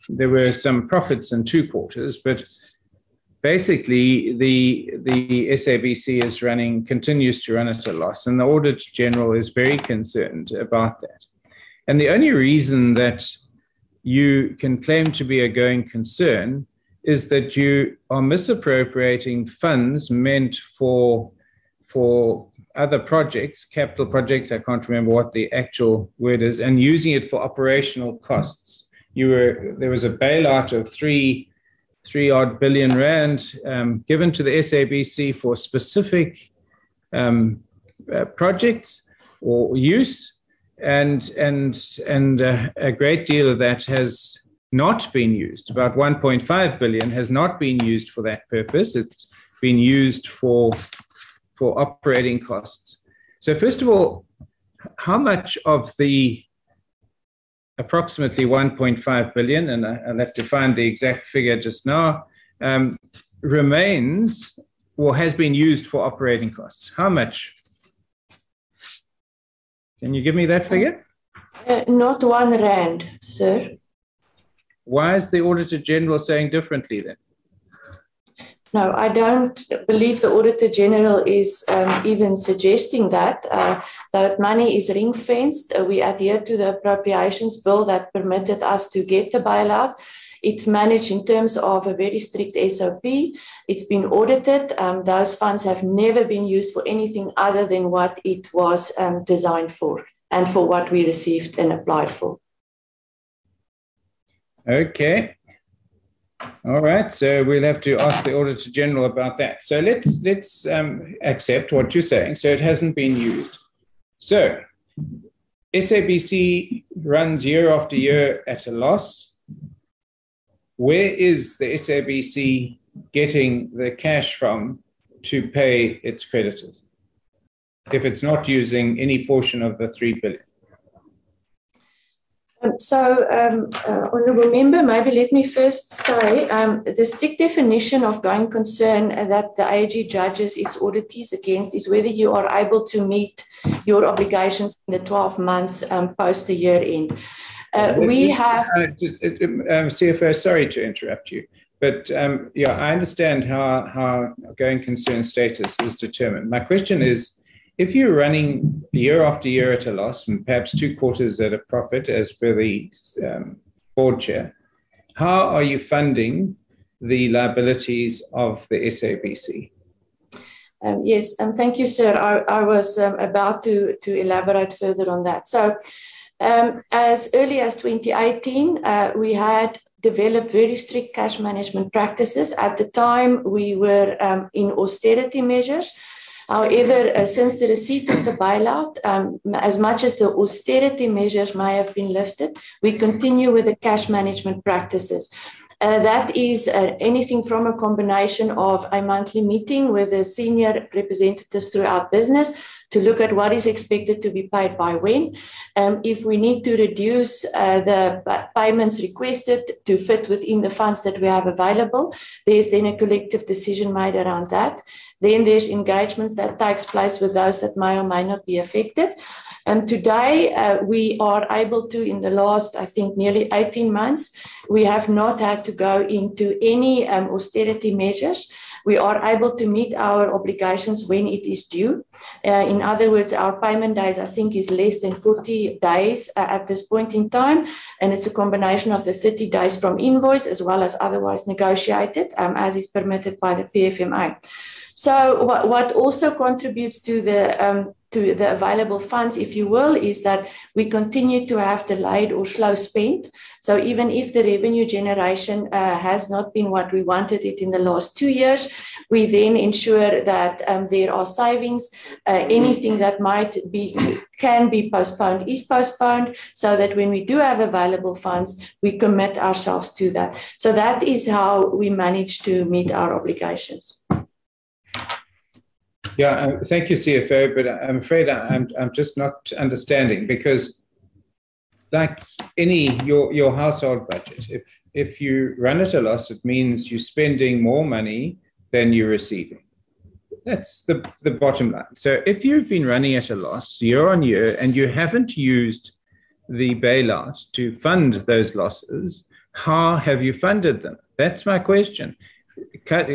Speaker 3: there were some profits in two quarters, but basically the the SABC is running continues to run at a loss, and the Auditor General is very concerned about that. And the only reason that you can claim to be a going concern is that you are misappropriating funds meant for for other projects, capital projects, I can't remember what the actual word is, and using it for operational costs. You were there was a bailout of three three odd billion rand um, given to the SABC for specific um, uh, projects or use, and and and uh, a great deal of that has not been used. About 1.5 billion has not been used for that purpose. It's been used for for operating costs. So first of all, how much of the approximately 1.5 billion, and I'll have to find the exact figure just now, um, remains or has been used for operating costs. How much? Can you give me that figure?
Speaker 8: Uh, not one rand, sir.
Speaker 3: Why is the Auditor General saying differently then?
Speaker 8: No, I don't believe the Auditor General is um, even suggesting that. Uh, that money is ring fenced. Uh, we adhere to the appropriations bill that permitted us to get the bailout. It's managed in terms of a very strict SOP. It's been audited. Um, those funds have never been used for anything other than what it was um, designed for and for what we received and applied for.
Speaker 3: Okay. All right. So we'll have to ask the Auditor General about that. So let's let's um, accept what you're saying. So it hasn't been used. So SABC runs year after year at a loss where is the SABC getting the cash from to pay its creditors if it's not using any portion of the 3 billion?
Speaker 8: Um, so, um, uh, Honourable Member, maybe let me first say um, the strict definition of going concern that the AG judges its auditees against is whether you are able to meet your obligations in the 12 months um, post the year end. Uh, we have. Uh,
Speaker 3: um, CFO, sorry to interrupt you, but um, yeah, I understand how, how going concern status is determined. My question is if you're running year after year at a loss and perhaps two quarters at a profit, as per the um, board chair, how are you funding the liabilities of the SABC?
Speaker 8: Um, yes, um, thank you, sir. I, I was um, about to, to elaborate further on that. So, um, as early as 2018, uh, we had developed very strict cash management practices. At the time, we were um, in austerity measures. However, uh, since the receipt of the bailout, um, as much as the austerity measures may have been lifted, we continue with the cash management practices. Uh, that is uh, anything from a combination of a monthly meeting with the senior representatives throughout business to look at what is expected to be paid by when. Um, if we need to reduce uh, the payments requested to fit within the funds that we have available, there's then a collective decision made around that. Then there's engagements that takes place with those that may or may not be affected. And today, uh, we are able to, in the last, I think, nearly 18 months, we have not had to go into any um, austerity measures we are able to meet our obligations when it is due. Uh, in other words, our payment days, I think, is less than 40 days uh, at this point in time. And it's a combination of the 30 days from invoice as well as otherwise negotiated, um, as is permitted by the PFMA. So, what, what also contributes to the um, to the available funds, if you will, is that we continue to have delayed or slow spend. So even if the revenue generation uh, has not been what we wanted it in the last two years, we then ensure that um, there are savings. Uh, anything that might be can be postponed is postponed, so that when we do have available funds, we commit ourselves to that. So that is how we manage to meet our obligations.
Speaker 3: Yeah, uh, thank you, CFO. But I'm afraid I'm I'm just not understanding because, like any your your household budget, if if you run at a loss, it means you're spending more money than you're receiving. That's the the bottom line. So if you've been running at a loss year on year and you haven't used the bailout to fund those losses, how have you funded them? That's my question cut,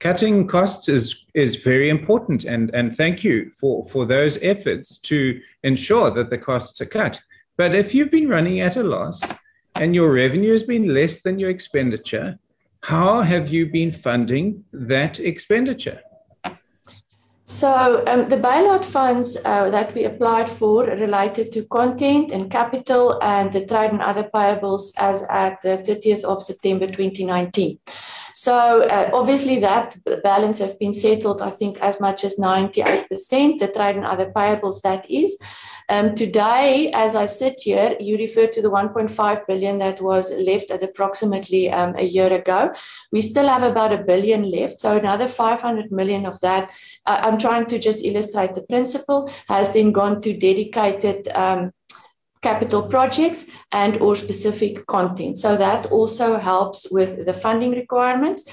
Speaker 3: cutting costs is is very important, and and thank you for for those efforts to ensure that the costs are cut. But if you've been running at a loss and your revenue has been less than your expenditure, how have you been funding that expenditure?
Speaker 8: So um, the bailout funds uh, that we applied for related to content and capital and the trade and other payables as at the 30th of September 2019. So uh, obviously that balance has been settled, I think, as much as 98%, the trade and other payables that is. Um, today, as I sit here, you refer to the 1.5 billion that was left at approximately um, a year ago. We still have about a billion left, so another 500 million of that. Uh, I'm trying to just illustrate the principle has then gone to dedicated. Um, capital projects and or specific content. So that also helps with the funding requirements.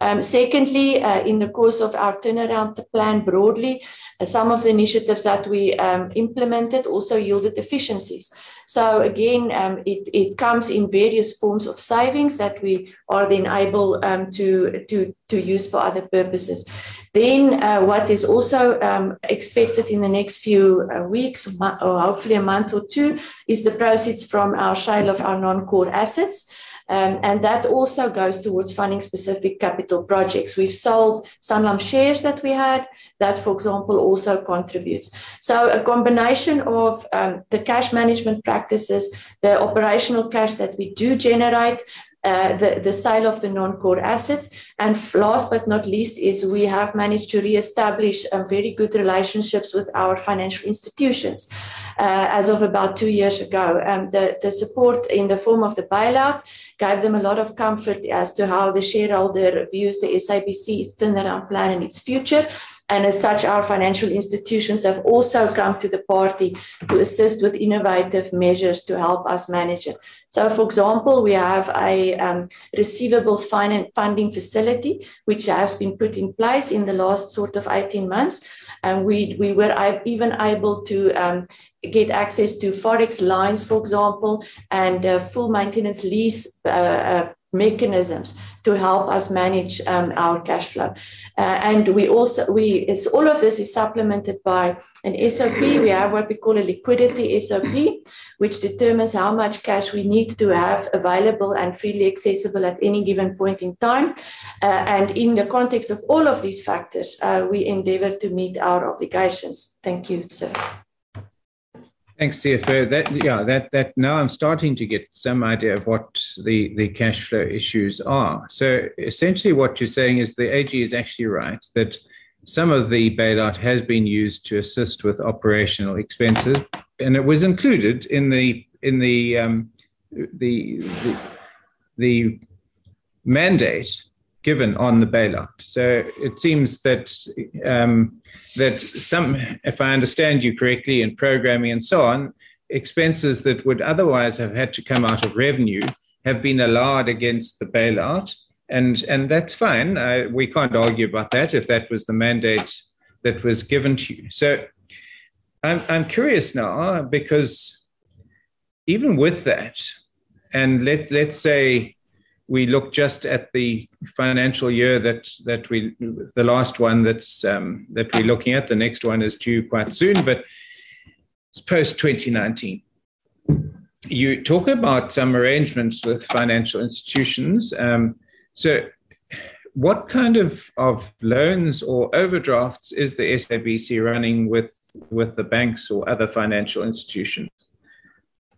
Speaker 8: Um, secondly, uh, in the course of our turnaround plan broadly, some of the initiatives that we um, implemented also yielded efficiencies. So again, um, it, it comes in various forms of savings that we are then able um, to, to, to use for other purposes. Then uh, what is also um, expected in the next few uh, weeks or hopefully a month or two is the proceeds from our sale of our non-core assets. Um, and that also goes towards funding specific capital projects. We've sold Sanlam shares that we had. That, for example, also contributes. So a combination of um, the cash management practices, the operational cash that we do generate, uh, the, the sale of the non-core assets. And last but not least is we have managed to re-establish um, very good relationships with our financial institutions uh, as of about two years ago. Um, the, the support in the form of the bailout gave them a lot of comfort as to how the shareholder views the SABC, its turnaround plan and its future. And as such, our financial institutions have also come to the party to assist with innovative measures to help us manage it. So, for example, we have a um, receivables funding facility, which has been put in place in the last sort of 18 months. And we, we were even able to um, get access to forex lines, for example, and uh, full maintenance lease uh, uh, mechanisms to help us manage um, our cash flow. Uh, and we also we it's all of this is supplemented by an SOP. We have what we call a liquidity SOP, which determines how much cash we need to have available and freely accessible at any given point in time. Uh, and in the context of all of these factors, uh, we endeavor to meet our obligations. Thank you, sir.
Speaker 3: Thanks, CFO. That yeah, that that now I'm starting to get some idea of what the the cash flow issues are. So essentially, what you're saying is the AG is actually right that some of the bailout has been used to assist with operational expenses, and it was included in the in the um, the, the the mandate given on the bailout. So it seems that um, that some, if I understand you correctly, in programming and so on, expenses that would otherwise have had to come out of revenue have been allowed against the bailout, and and that's fine. We can't argue about that if that was the mandate that was given to you. So I'm I'm curious now because even with that, and let let's say we look just at the financial year that that we the last one that's um, that we're looking at. The next one is due quite soon, but it's post 2019. You talk about some arrangements with financial institutions. Um, so, what kind of, of loans or overdrafts is the SABC running with with the banks or other financial institutions?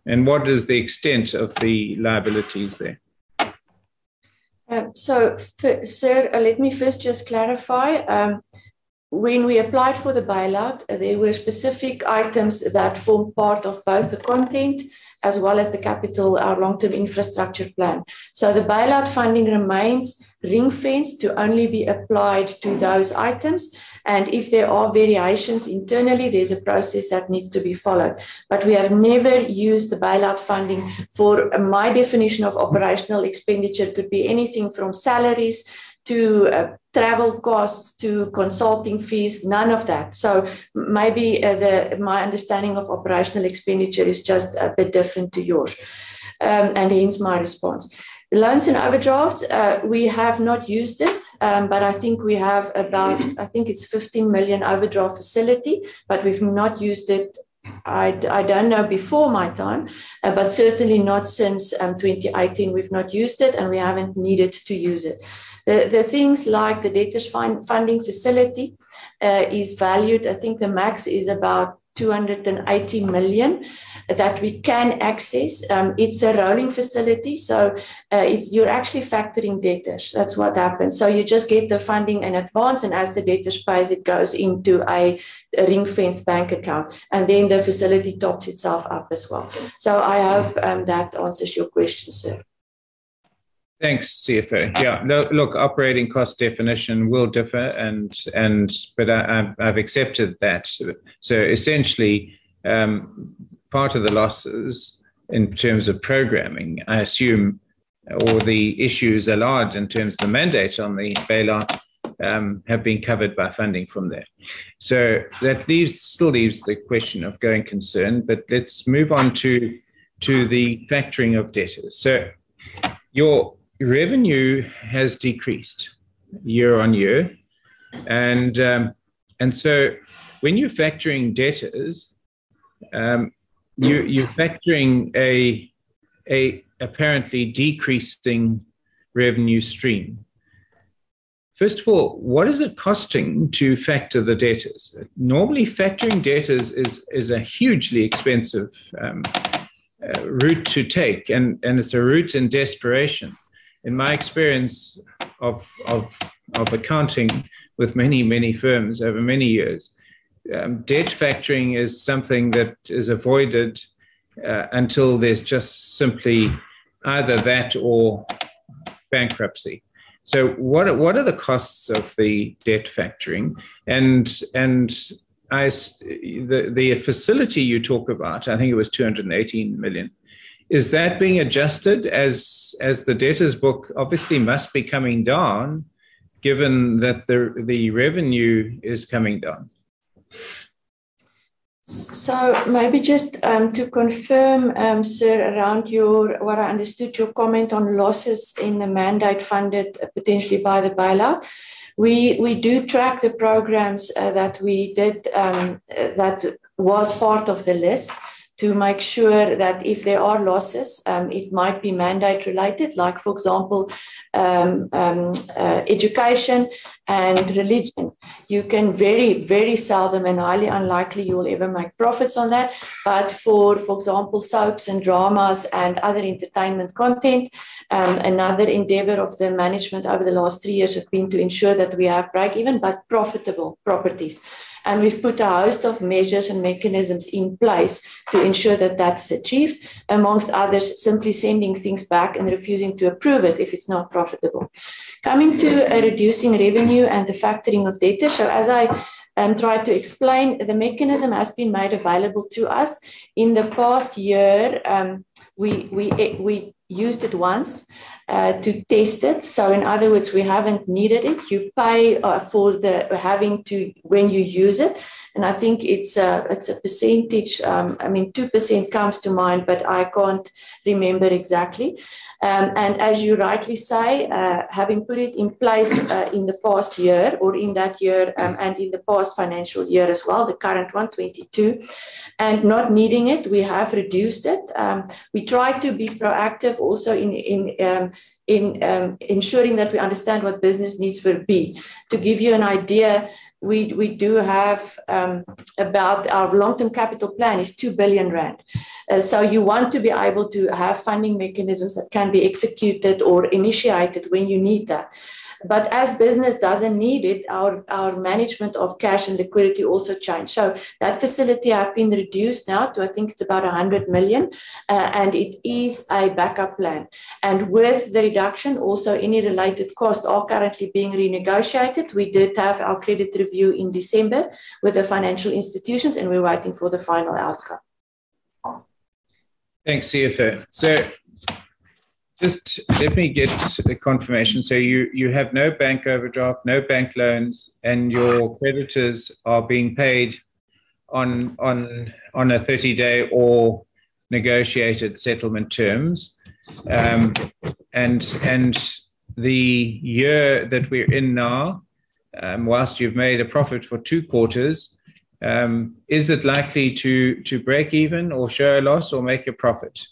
Speaker 3: And what is the extent of the liabilities there?
Speaker 8: Um, so, for, sir, uh, let me first just clarify. Um, when we applied for the bailout, uh, there were specific items that form part of both the content as well as the capital, our long-term infrastructure plan. So the bailout funding remains ring fenced to only be applied to those items. And if there are variations internally, there's a process that needs to be followed. But we have never used the bailout funding for my definition of operational expenditure could be anything from salaries to uh, travel costs to consulting fees, none of that. So maybe uh, the, my understanding of operational expenditure is just a bit different to yours, um, and hence my response. Loans and overdrafts, uh, we have not used it, um, but I think we have about, I think it's 15 million overdraft facility, but we've not used it I, I don't know before my time, uh, but certainly not since um, 2018. We've not used it and we haven't needed to use it. The, the things like the debtors funding facility uh, is valued, I think the max is about 280 million that we can access. Um, it's a rolling facility, so uh, it's you're actually factoring debtors. That's what happens. So you just get the funding in advance, and as the debtors pays, it goes into a, a ring fence bank account, and then the facility tops itself up as well. So I hope um, that answers your question, sir.
Speaker 3: Thanks, CFO. Yeah, no, look, operating cost definition will differ, and and but I, have accepted that. So essentially, um, part of the losses in terms of programming, I assume, or the issues allowed in terms of the mandate on the bailout um, have been covered by funding from there. So that leaves still leaves the question of going concern. But let's move on to to the factoring of debtors. So your revenue has decreased year on year, and um, and so when you're factoring debtors, um, you you're factoring a a apparently decreasing revenue stream. First of all, what is it costing to factor the debtors? Normally, factoring debtors is is a hugely expensive um, uh, route to take, and, and it's a route in desperation in my experience of, of, of accounting with many, many firms over many years, um, debt factoring is something that is avoided uh, until there's just simply either that or bankruptcy. So, what what are the costs of the debt factoring? And and I, the the facility you talk about, I think it was 218 million is that being adjusted as as the debtors book obviously must be coming down given that the the revenue is coming down
Speaker 8: so maybe just um, to confirm, um, sir, around your what I understood your comment on losses in the mandate funded potentially by the bailout. We we do track the programs uh, that we did um, that was part of the list to make sure that if there are losses, um, it might be mandate related, like, for example, um, um, uh, education and religion. You can very, very seldom and highly unlikely you'll ever make profits on that. But for, for example, soaps and dramas and other entertainment content, um, another endeavor of the management over the last three years have been to ensure that we have break even but profitable properties. And we've put a host of measures and mechanisms in place to ensure that that's achieved, amongst others, simply sending things back and refusing to approve it if it's not profitable. Coming to uh, reducing revenue and the factoring of debtors. So, as I um, tried to explain, the mechanism has been made available to us. In the past year, um, we, we, we used it once uh, to test it. So, in other words, we haven't needed it. You pay uh, for the having to when you use it, and I think it's a it's a percentage. Um, I mean, two percent comes to mind, but I can't remember exactly. Um, and as you rightly say, uh, having put it in place uh, in the past year or in that year um, and in the past financial year as well, the current one, 22, and not needing it, we have reduced it. Um, we try to be proactive also in, in um, in um, ensuring that we understand what business needs will be. To give you an idea, we, we do have um, about our long-term capital plan is 2 billion rand. Uh, so you want to be able to have funding mechanisms that can be executed or initiated when you need that. But as business doesn't need it, our, our management of cash and liquidity also changed. So that facility have been reduced now to, I think it's about 100 million, uh, and it is a backup plan. And with the reduction, also any related costs are currently being renegotiated. We did have our credit review in December with the financial institutions, and we're waiting for the final outcome.
Speaker 3: Thanks, CFO. So just let me get a confirmation. So you you have no bank overdraft, no bank loans, and your creditors are being paid on on on a 30 day or negotiated settlement terms. Um, and and the year that we're in now, um, whilst you've made a profit for two quarters, um, is it likely to to break even or show a loss or make a profit?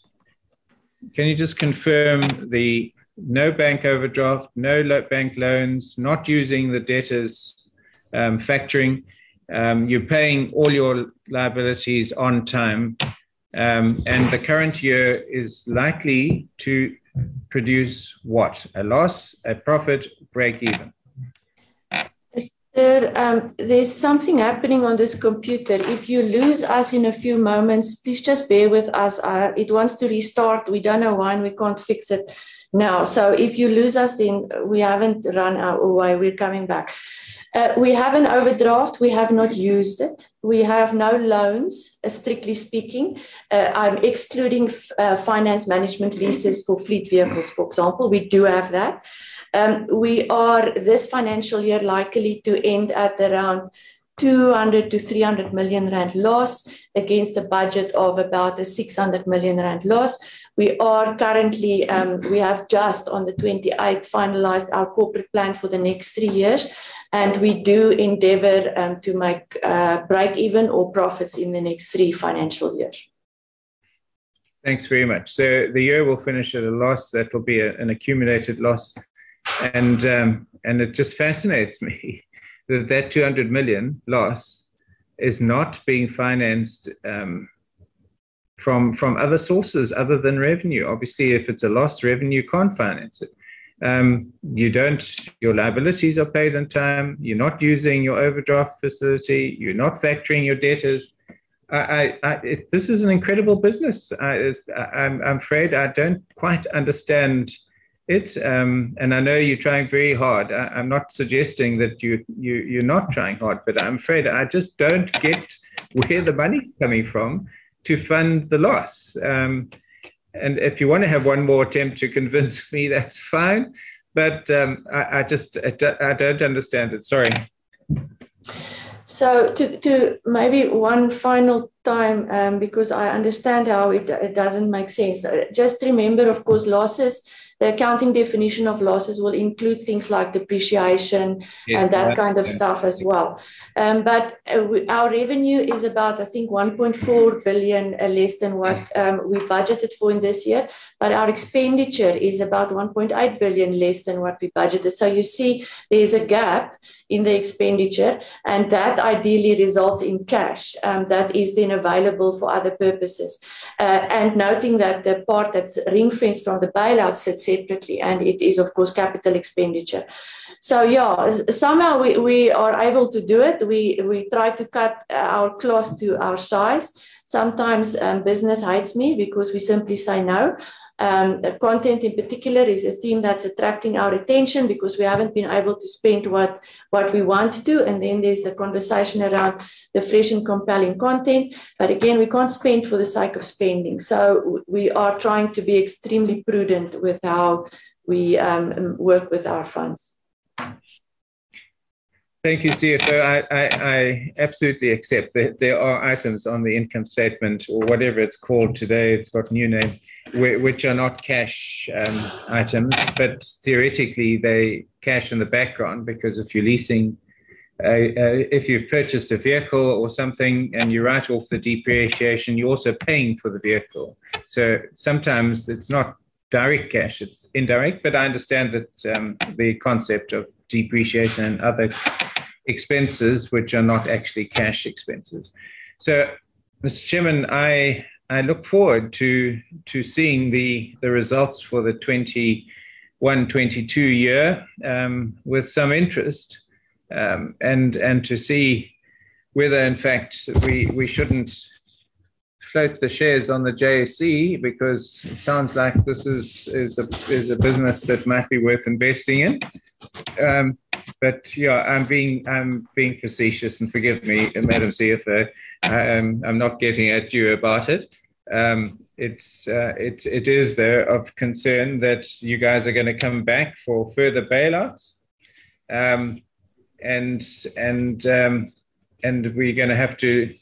Speaker 3: Can you just confirm the no bank overdraft, no bank loans, not using the debtors um, factoring, um, you're paying all your liabilities on time, um, and the current year is likely to produce what? A loss, a profit, break even?
Speaker 8: Um, there's something happening on this computer. If you lose us in a few moments, please just bear with us. Uh, it wants to restart. We don't know why and we can't fix it now. So if you lose us, then we haven't run our way. We're coming back. Uh, we have an overdraft. We have not used it. We have no loans, uh, strictly speaking. Uh, I'm excluding f- uh, finance management leases for fleet vehicles, for example. We do have that. Um, we are this financial year likely to end at around 200 to 300 million rand loss against a budget of about a 600 million rand loss. We are currently, um, we have just on the 28th finalized our corporate plan for the next three years. And we do endeavor um, to make uh, break even or profits in the next three financial years.
Speaker 3: Thanks very much. So the year will finish at a loss. That will be a, an accumulated loss and um, and it just fascinates [laughs] me that that 200 million loss is not being financed um, from from other sources other than revenue. Obviously, if it's a lost revenue, can't finance it. Um, you don't. Your liabilities are paid on time. You're not using your overdraft facility. You're not factoring your debtors. I, I, I it, this is an incredible business. I, I'm afraid I don't quite understand it. Um, and I know you're trying very hard. I, am not suggesting that you, you, you're not trying hard, but I'm afraid I just don't get where the money's coming from to fund the loss. Um, and if you want to have one more attempt to convince me, that's fine. But um, I, I, just I don't understand it. Sorry.
Speaker 8: So to, to maybe one final time, um, because I understand how it, it doesn't make sense. Just remember, of course, losses the accounting definition of losses will include things like depreciation yeah, and that kind of yeah. stuff as well. Um, but uh, we, our revenue is about, I think, 1.4 billion uh, less than what um, we budgeted for in this year. But our expenditure is about 1.8 billion less than what we budgeted. So you see, there's a gap in the expenditure, and that ideally results in cash um, that is then available for other purposes. Uh, and noting that the part that's ring fenced from the bailout sits separately, and it is, of course, capital expenditure. So yeah, somehow we, we are able to do it. We we try to cut our cloth to our size. Sometimes um, business hates me because we simply say no. Um, content in particular is a theme that's attracting our attention because we haven't been able to spend what, what we want to do. And then there's the conversation around the fresh and compelling content. But again, we can't spend for the sake of spending. So we are trying to be extremely prudent with how we um, work with our funds.
Speaker 3: Thank you, CFO. I, I, I, absolutely accept that there are items on the income statement or whatever it's called today, it's got a new name, which are not cash um, items, but theoretically they cash in the background because if you're leasing, uh, uh, if you've purchased a vehicle or something and you write off the depreciation, you're also paying for the vehicle. So sometimes it's not direct cash, it's indirect, but I understand that um, the concept of depreciation and other expenses which are not actually cash expenses. So, Mr. Chairman, I I look forward to to seeing the the results for the 21-22 year um, with some interest, um, and and to see whether in fact we we shouldn't float the shares on the JSE because it sounds like this is is a is a business that might be worth investing in. Um, but yeah, I'm being I'm being facetious, and forgive me, Madam CFO. Um, I'm not getting at you about it. Um, it's uh, it it is there of concern that you guys are going to come back for further bailouts, um, and and um, and we're going to have to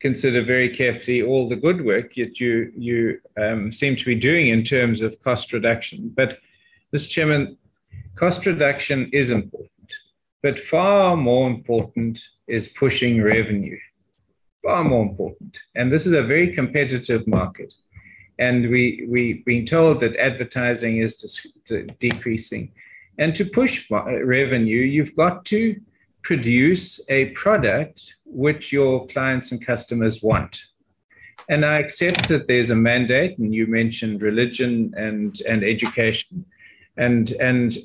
Speaker 3: consider very carefully all the good work that you you um, seem to be doing in terms of cost reduction. But, Mr. Chairman, cost reduction is important, but far more important is pushing revenue. Far more important, and this is a very competitive market. And we we've been told that advertising is decreasing, and to push revenue, you've got to produce a product which your clients and customers want. And I accept that there's a mandate, and you mentioned religion and, and education. And, and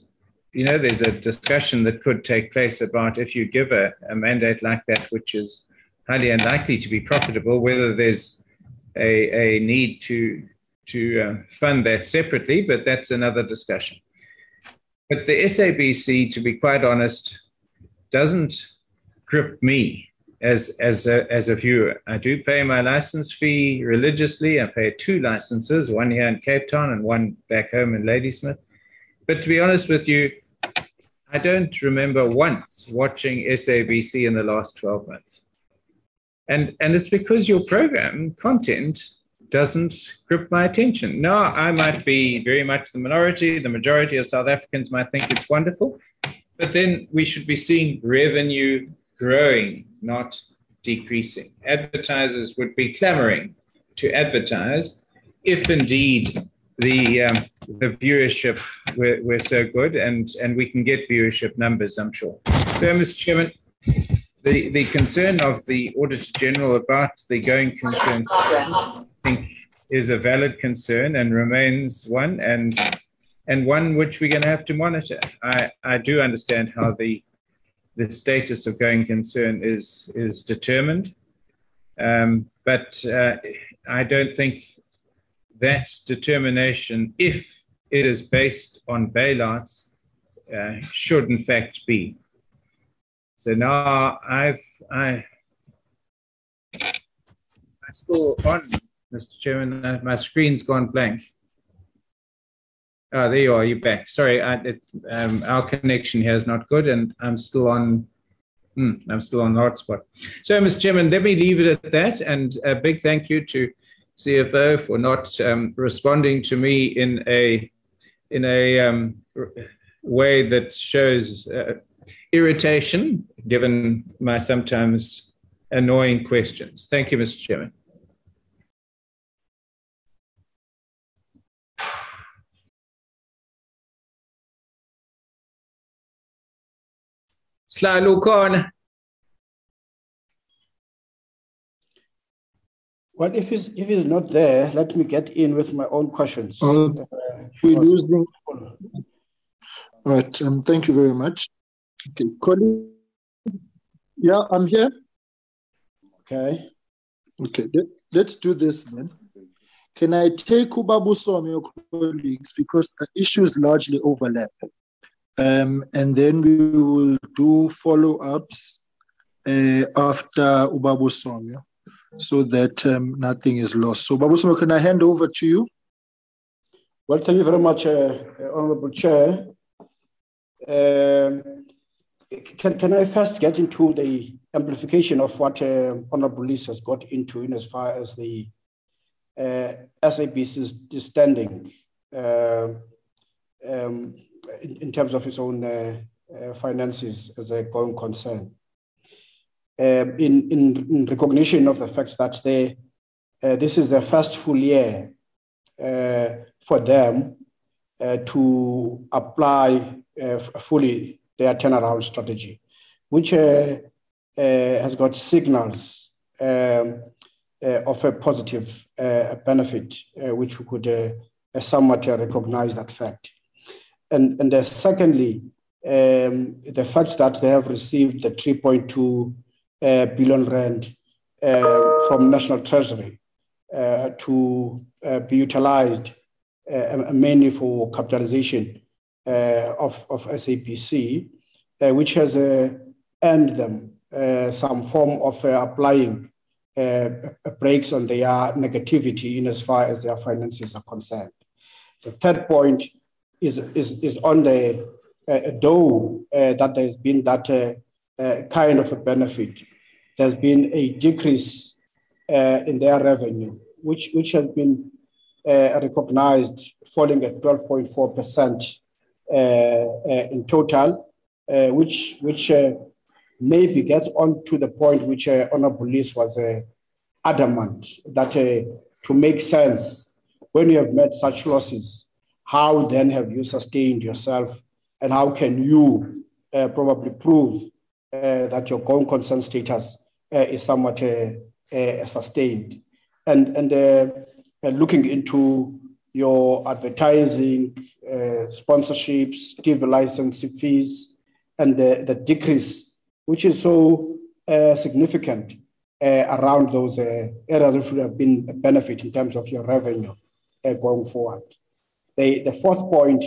Speaker 3: you know, there's a discussion that could take place about if you give a, a mandate like that, which is highly unlikely to be profitable, whether there's a, a need to, to uh, fund that separately, but that's another discussion. But the SABC, to be quite honest, doesn't grip me as as a, as a viewer. I do pay my license fee religiously. I pay two licenses, one here in Cape Town and one back home in Ladysmith. But to be honest with you, I don't remember once watching SABC in the last 12 months. And, and it's because your program content doesn't grip my attention. Now, I might be very much the minority. The majority of South Africans might think it's wonderful. But then we should be seeing revenue growing, not decreasing. Advertisers would be clamoring to advertise if indeed the um, the viewership were, were so good, and and we can get viewership numbers, I'm sure. So, Mr. Chairman, the the concern of the Auditor General about the going concern, I think, is a valid concern and remains one, and and one which we're going to have to monitor. I, I do understand how the the status of going concern is is determined, um, but uh, I don't think that determination, if it is based on bailouts, uh, should in fact be. So now I've I I still on, Mr. Chairman. My screen's gone blank. Oh, there you are. You're back. Sorry, I, it, um, our connection here is not good, and I'm still on. Hmm, I'm still on hotspot. So, Mr. Chairman, let me leave it at that. And a big thank you to CFO for not um, responding to me in a in a um, way that shows uh, irritation, given my sometimes annoying questions. Thank you, Mr. Chairman.
Speaker 2: Well, if he's if he's not there, let me get in with my own questions. Uh,
Speaker 1: losing. All right. Um, thank you very much. Okay, Colin. Yeah, I'm here.
Speaker 2: Okay.
Speaker 1: Okay. Let, us do this then. Can I take Ubabu some your colleagues because the issues largely overlap? Um, and then we will do follow ups uh, after Ubabu Somyo so that um, nothing is lost. So, Babu can I hand over to you?
Speaker 2: Well, thank you very much, uh, Honorable Chair. Um, can, can I first get into the amplification of what uh, Honorable Lees has got into in as far as the uh, SABC's standing? Uh, um, in, in terms of its own uh, uh, finances as a going concern. Um, in, in, in, recognition of the fact that they, uh, this is the first full year for them to apply fully their turnaround strategy. which uh, has got signals um, of a positive benefit, which we could somewhat recognize that fact. And, and secondly, um, the fact that they have received the 3.2 uh, billion rand uh, from National Treasury uh, to be utilized mainly for capitalization of, of SABC, which has earned them some form of applying uh, brakes on their negativity in as far as their finances are concerned. The third point is, is, is on the uh, uh, that there's been that uh, uh, kind of a benefit, there's been a decrease uh, in their revenue, which, which has been uh, recognized falling at 12.4% in total, which, which maybe gets on to the point which Honorable Lees was adamant that to make sense, when you have met such losses, how then have you sustained yourself and how can you uh, probably prove uh, that your going concern status uh, Eh, is somewhat uh, uh, sustained? And, and looking into your advertising, sponsorships, TV license fees, and the, the decrease, which is so significant around those areas that should have been a benefit in terms of your revenue going forward. The, the fourth point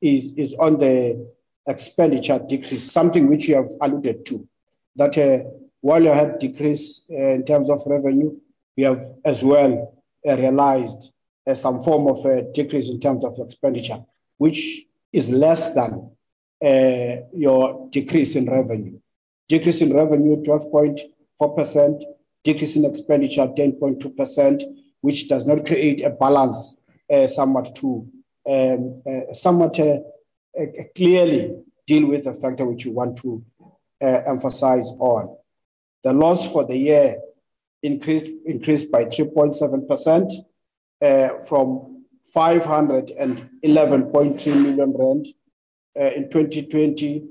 Speaker 2: is, is on the expenditure decrease, something which you have alluded to, that uh, while you had decrease uh, in terms of revenue, we have as well uh, realized uh, some form of a decrease in terms of expenditure, which is less than uh, your decrease in revenue. Decrease in revenue, 12.4%, decrease in expenditure, 10.2%, which does not create a balance uh, somewhat to um, uh, somewhat clearly deal with the factor which you want to emphasize on. The loss for the year increased, increased by 3.7% from 511.3 million rand in 2020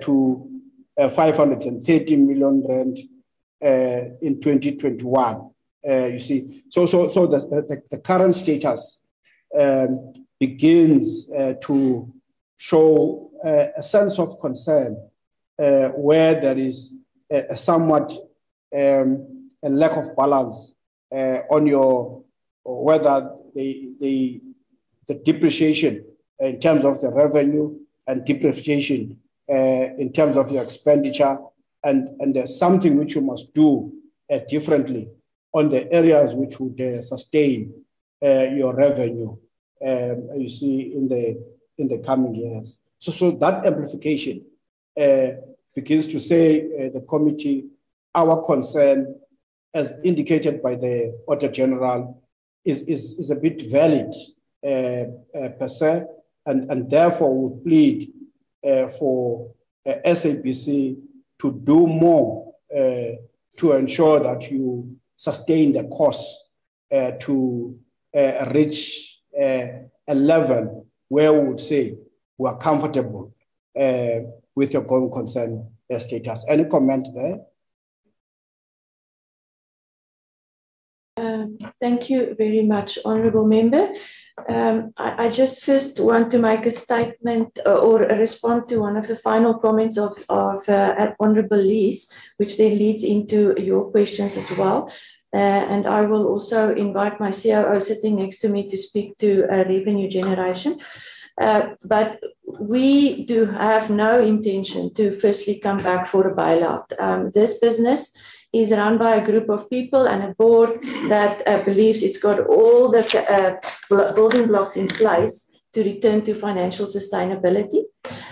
Speaker 2: to 530 million rand in 2021. Uh, you see, so so so the, the, the current status um, begins uh, to show uh, a sense of concern uh, where there is a, somewhat um, a lack of balance uh, on your whether the, the, the depreciation in terms of the revenue and depreciation uh, in terms of your expenditure and, and there's something which you must do uh, differently on the areas which would sustain your revenue um, you see in the in the coming years. So, so that amplification uh, begins to say uh, the committee, our concern, as indicated by the Auditor General, is, is, is a bit valid uh, uh per se, and, and therefore we plead uh, for SABC to do more to ensure that you sustain the costs to reach a level where we would say we are comfortable uh, with your going concern status. Any comment there?
Speaker 8: Um, thank you very much, Honourable Member. Um, I, I, just first want to make a statement uh, or respond to one of the final comments of, of uh, Honourable Lees, which then leads into your questions as well. Uh, and I will also invite my COO sitting next to me to speak to uh, revenue generation. Uh, but we do have no intention to firstly come back for a bailout. Um, this business is run by a group of people and a board that uh, believes it's got all the uh, building blocks in place to return to financial sustainability.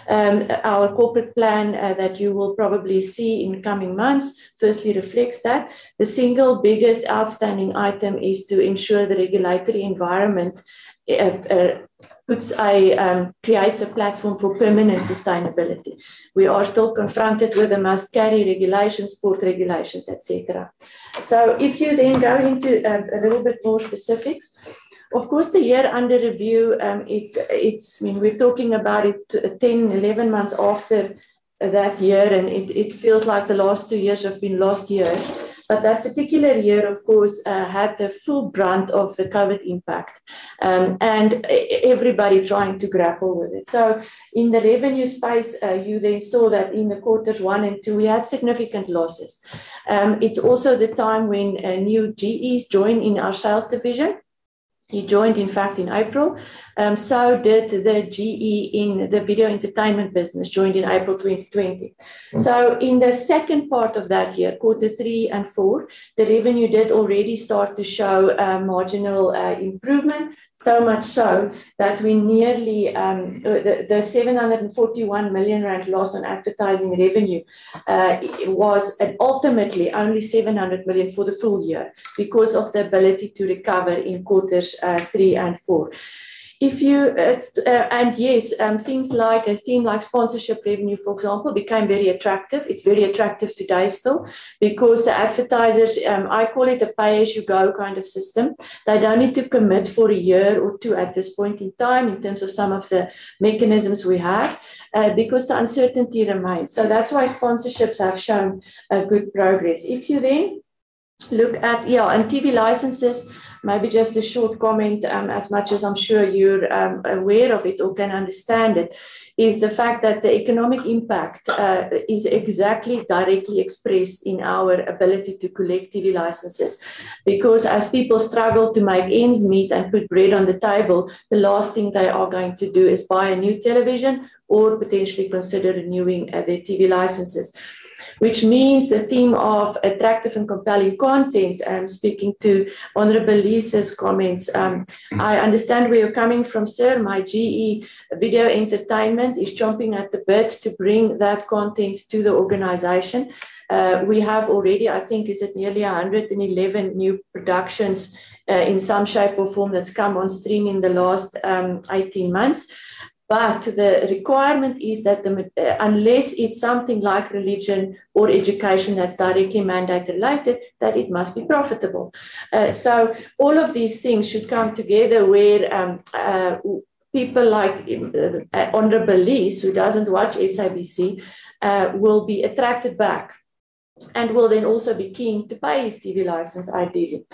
Speaker 8: Um, our corporate plan uh, that you will probably see in coming months firstly reflects that. The single biggest outstanding item is to ensure the regulatory environment uh, uh, puts a um, creates a platform for permanent sustainability. We are still confronted with the must carry regulations, port regulations, etc. So if you then go into uh, a little bit more specifics, of course, the year under review, um, it, it's, I mean, we're talking about it 10, 11 months after that year, and it, it feels like the last two years have been lost years. But that particular year, of course, uh, had the full brunt of the COVID impact um, and everybody trying to grapple with it. So, in the revenue space, uh, you then saw that in the quarters one and two, we had significant losses. Um, it's also the time when uh, new GEs joined in our sales division. He joined, in fact, in April. Um, so did the GE in the video entertainment business, joined in April 2020. Mm. So, in the second part of that year, quarter three and four, the revenue did already start to show a marginal uh, improvement. So much so that we nearly, um, the, the 741 million rand loss on advertising revenue uh, was ultimately only 700 million for the full year because of the ability to recover in quarters uh, three and four if you uh, uh, and yes um, things like a theme like sponsorship revenue for example became very attractive. It's very attractive today still because the advertisers um, i call it a pay as you go kind of system. They don't need to commit for a year or two at this point in time in terms of some of the mechanisms we have uh, because the uncertainty remains. So that's why sponsorships have shown a good progress. If you then look at yeah and tv licenses maybe just a short comment um, as much as i'm sure you're um, aware of it or can understand it is the fact that the economic impact uh, is exactly directly expressed in our ability to collect TV licenses. Because as people struggle to make ends meet and put bread on the table, the last thing they are going to do is buy a new television or potentially consider renewing uh, their TV licenses which means the theme of attractive and compelling content. Um, speaking to Honorable Lees's comments, um, I understand where you're coming from, sir. My GE video entertainment is chomping at the bit to bring that content to the organization. Uh, we have already, I think, is it nearly 111 new productions uh, in some shape or form that's come on stream in the last um, 18 months. But the requirement is that the, unless it's something like religion or education that's directly mandate related, that it must be profitable. Uh, so all of these things should come together where um, uh, people like uh, Honorable Lees, who doesn't watch SABC, uh, will be attracted back and will then also be keen to pay his TV license ideally.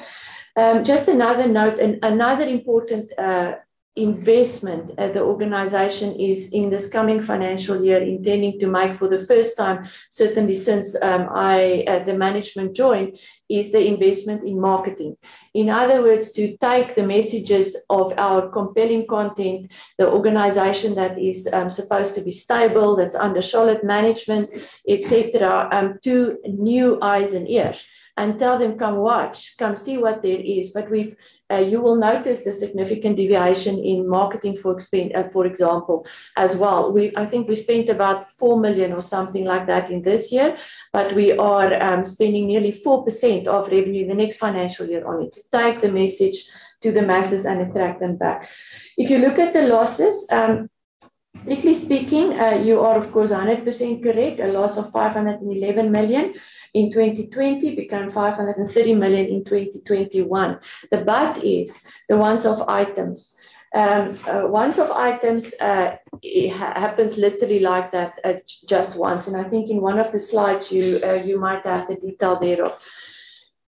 Speaker 8: Um, just another note, and another important uh, investment uh, the organization is in this coming financial year intending to make for the first time, certainly since um, I, uh, the management joined, is the investment in marketing. In other words, to take the messages of our compelling content, the organization that is um, supposed to be stable, that's under solid management, etc., um, to new eyes and ears and tell them, come watch, come see what there is. But we've, uh, you will notice the significant deviation in marketing, for, uh, for example, as well. We, I think we spent about 4 million or something like that in this year, but we are um, spending nearly 4% of revenue in the next financial year on it to take the message to the masses and attract them back. If you look at the losses, um, Strictly speaking, uh, you are of course 100% correct. A loss of 511 million in 2020 became 530 million in 2021. The but is the once-off items. Um, uh, once-off items uh, ha- happens literally like that uh, just once, and I think in one of the slides you uh, you might have the detail thereof.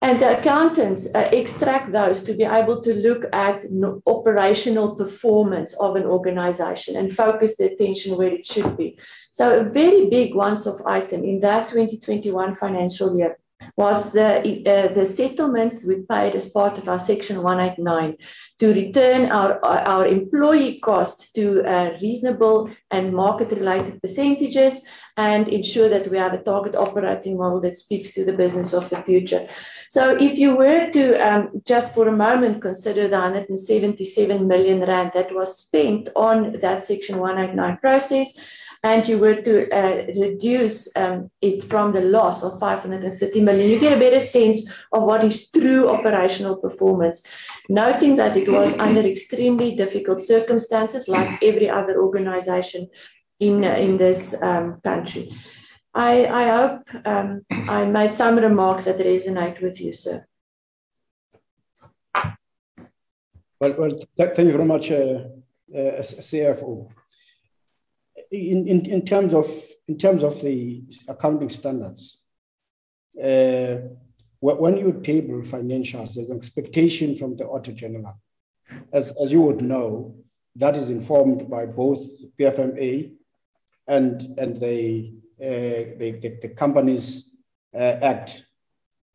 Speaker 8: And the accountants uh, extract those to be able to look at operational performance of an organization and focus the attention where it should be. So, a very big once off item in that 2021 financial year was the, uh, the settlements we paid as part of our Section 189 to return our, our employee costs to uh, reasonable and market related percentages and ensure that we have a target operating model that speaks to the business of the future. So if you were to um, just for a moment consider the 177 million rand that was spent on that Section 189 process, and you were to uh, reduce um, it from the loss of 530 million, you get a better sense of what is true operational performance. Noting that it was under extremely difficult circumstances, like every other organization in, uh, in this um, country. I, I hope um, I made some remarks that resonate with you, sir.
Speaker 2: Well, well th thank you very much, uh, uh, CFO. in, in, in terms of in terms of the accounting standards, uh, when you table financials, there's an expectation from the Auditor General. As, as you would know, that is informed by both PFMA and, and the, the, the, the, Companies uh, Act.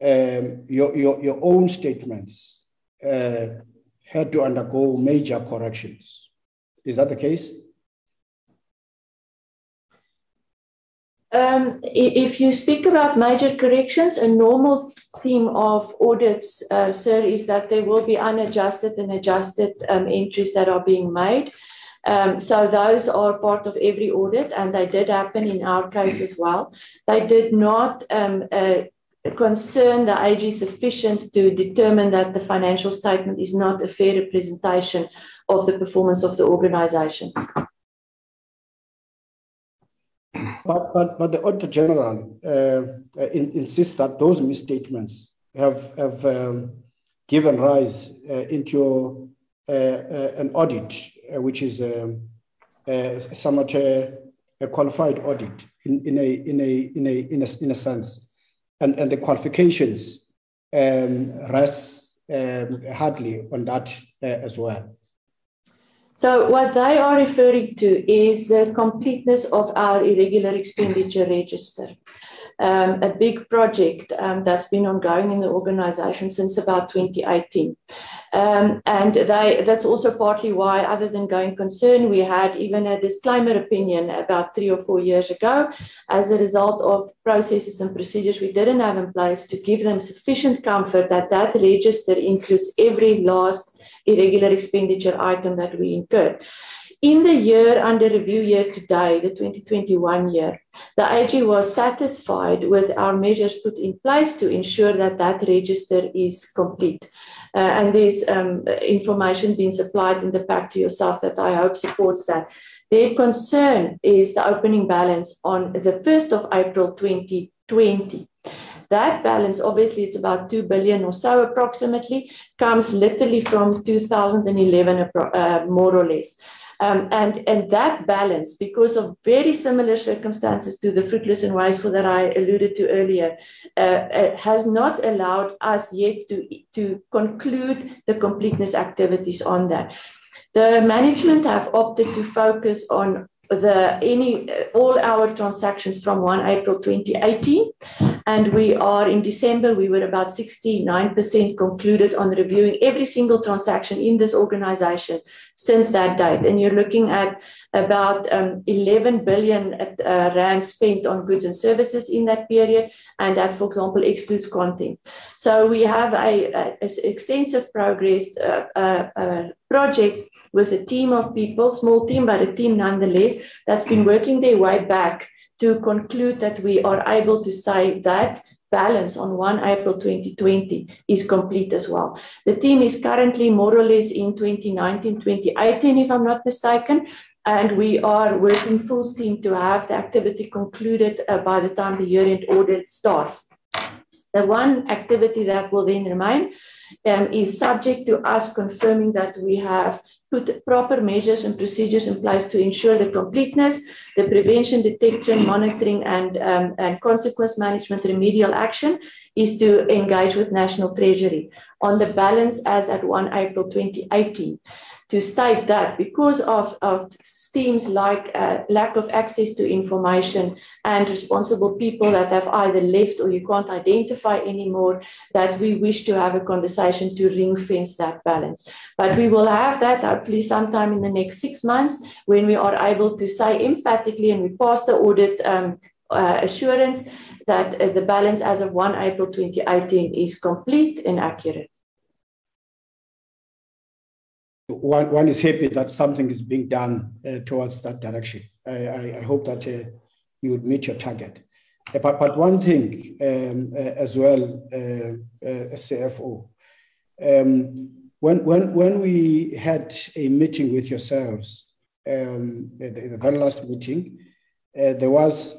Speaker 2: Um, your, your, your own statements uh, had to undergo major corrections. Is that the case?
Speaker 8: Um, if you speak about major corrections, a normal theme of audits, uh, sir, is that there will be unadjusted and adjusted um, entries that are being made. Um, so those are part of every audit, and they did happen in our case as well. They did not um, uh, concern the AG sufficient to determine that the financial statement is not a fair representation of the performance of the organization.
Speaker 2: But, but, but the Auditor General uh, in, insists that those misstatements have, have um, given rise uh, into uh, uh an audit, which is um, uh, somewhat a qualified audit in, in, a, in, a, in, a, in, a, in a sense. And, and the qualifications um, rest um, hardly on that as well.
Speaker 8: So what they are referring to is the completeness of our irregular expenditure register. Um, a big project um, that's been ongoing in the organization since about 2018. Um, and they, that's also partly why, other than going concern, we had even a disclaimer opinion about three or four years ago as a result of processes and procedures we didn't have in place to give them sufficient comfort that that register includes every last irregular expenditure item that we incurred. In the year under review year today, the 2021 year, the AG was satisfied with our measures put in place to ensure that that register is complete. Uh, and there's um, information being supplied in the pack to yourself that I hope supports that. Their concern is the opening balance on the 1st of April 2020. That balance, obviously, it's about 2 billion or so approximately, comes literally from 2011, uh, more or less. Um, and, and that balance, because of very similar circumstances to the fruitless and wasteful that I alluded to earlier, uh, uh, has not allowed us yet to, to conclude the completeness activities on that. The management have opted to focus on the any all our transactions from 1 April 2018 and we are in December we were about 69% concluded on reviewing every single transaction in this organization since that date. And you're looking at about um, 11 billion uh, rand spent on goods and services in that period. And that for example excludes content. So we have a, a, a extensive progress uh, uh, uh project with a team of people, small team, but a team nonetheless, that's been working their way back to conclude that we are able to say that balance on 1 April 2020 is complete as well. The team is currently more or less in 2019, 2018, if I'm not mistaken. And we are working full steam to have the activity concluded uh, by the time the year end audit starts. The one activity that will then remain um, is subject to us confirming that we have put proper measures and procedures in place to ensure the completeness, the prevention, detection, monitoring, and, um, and consequence management remedial action is to engage with National Treasury on the balance as at 1 April 2018 to state that because of, of themes like uh, lack of access to information and responsible people that have either left or you can't identify anymore, that we wish to have a conversation to ring fence that balance. But we will have that hopefully sometime in the next six months when we are able to say emphatically and we pass the audit um, uh, assurance that uh, the balance as of 1 April 2018 is complete and accurate
Speaker 2: one, one is happy that something is being done uh, towards that direction. I, I, I hope that uh, you would meet your target. Uh, but, but one thing um, uh, as well, uh, uh, as CFO, um, when, when, when we had a meeting with yourselves, um, the, the, very last meeting, there was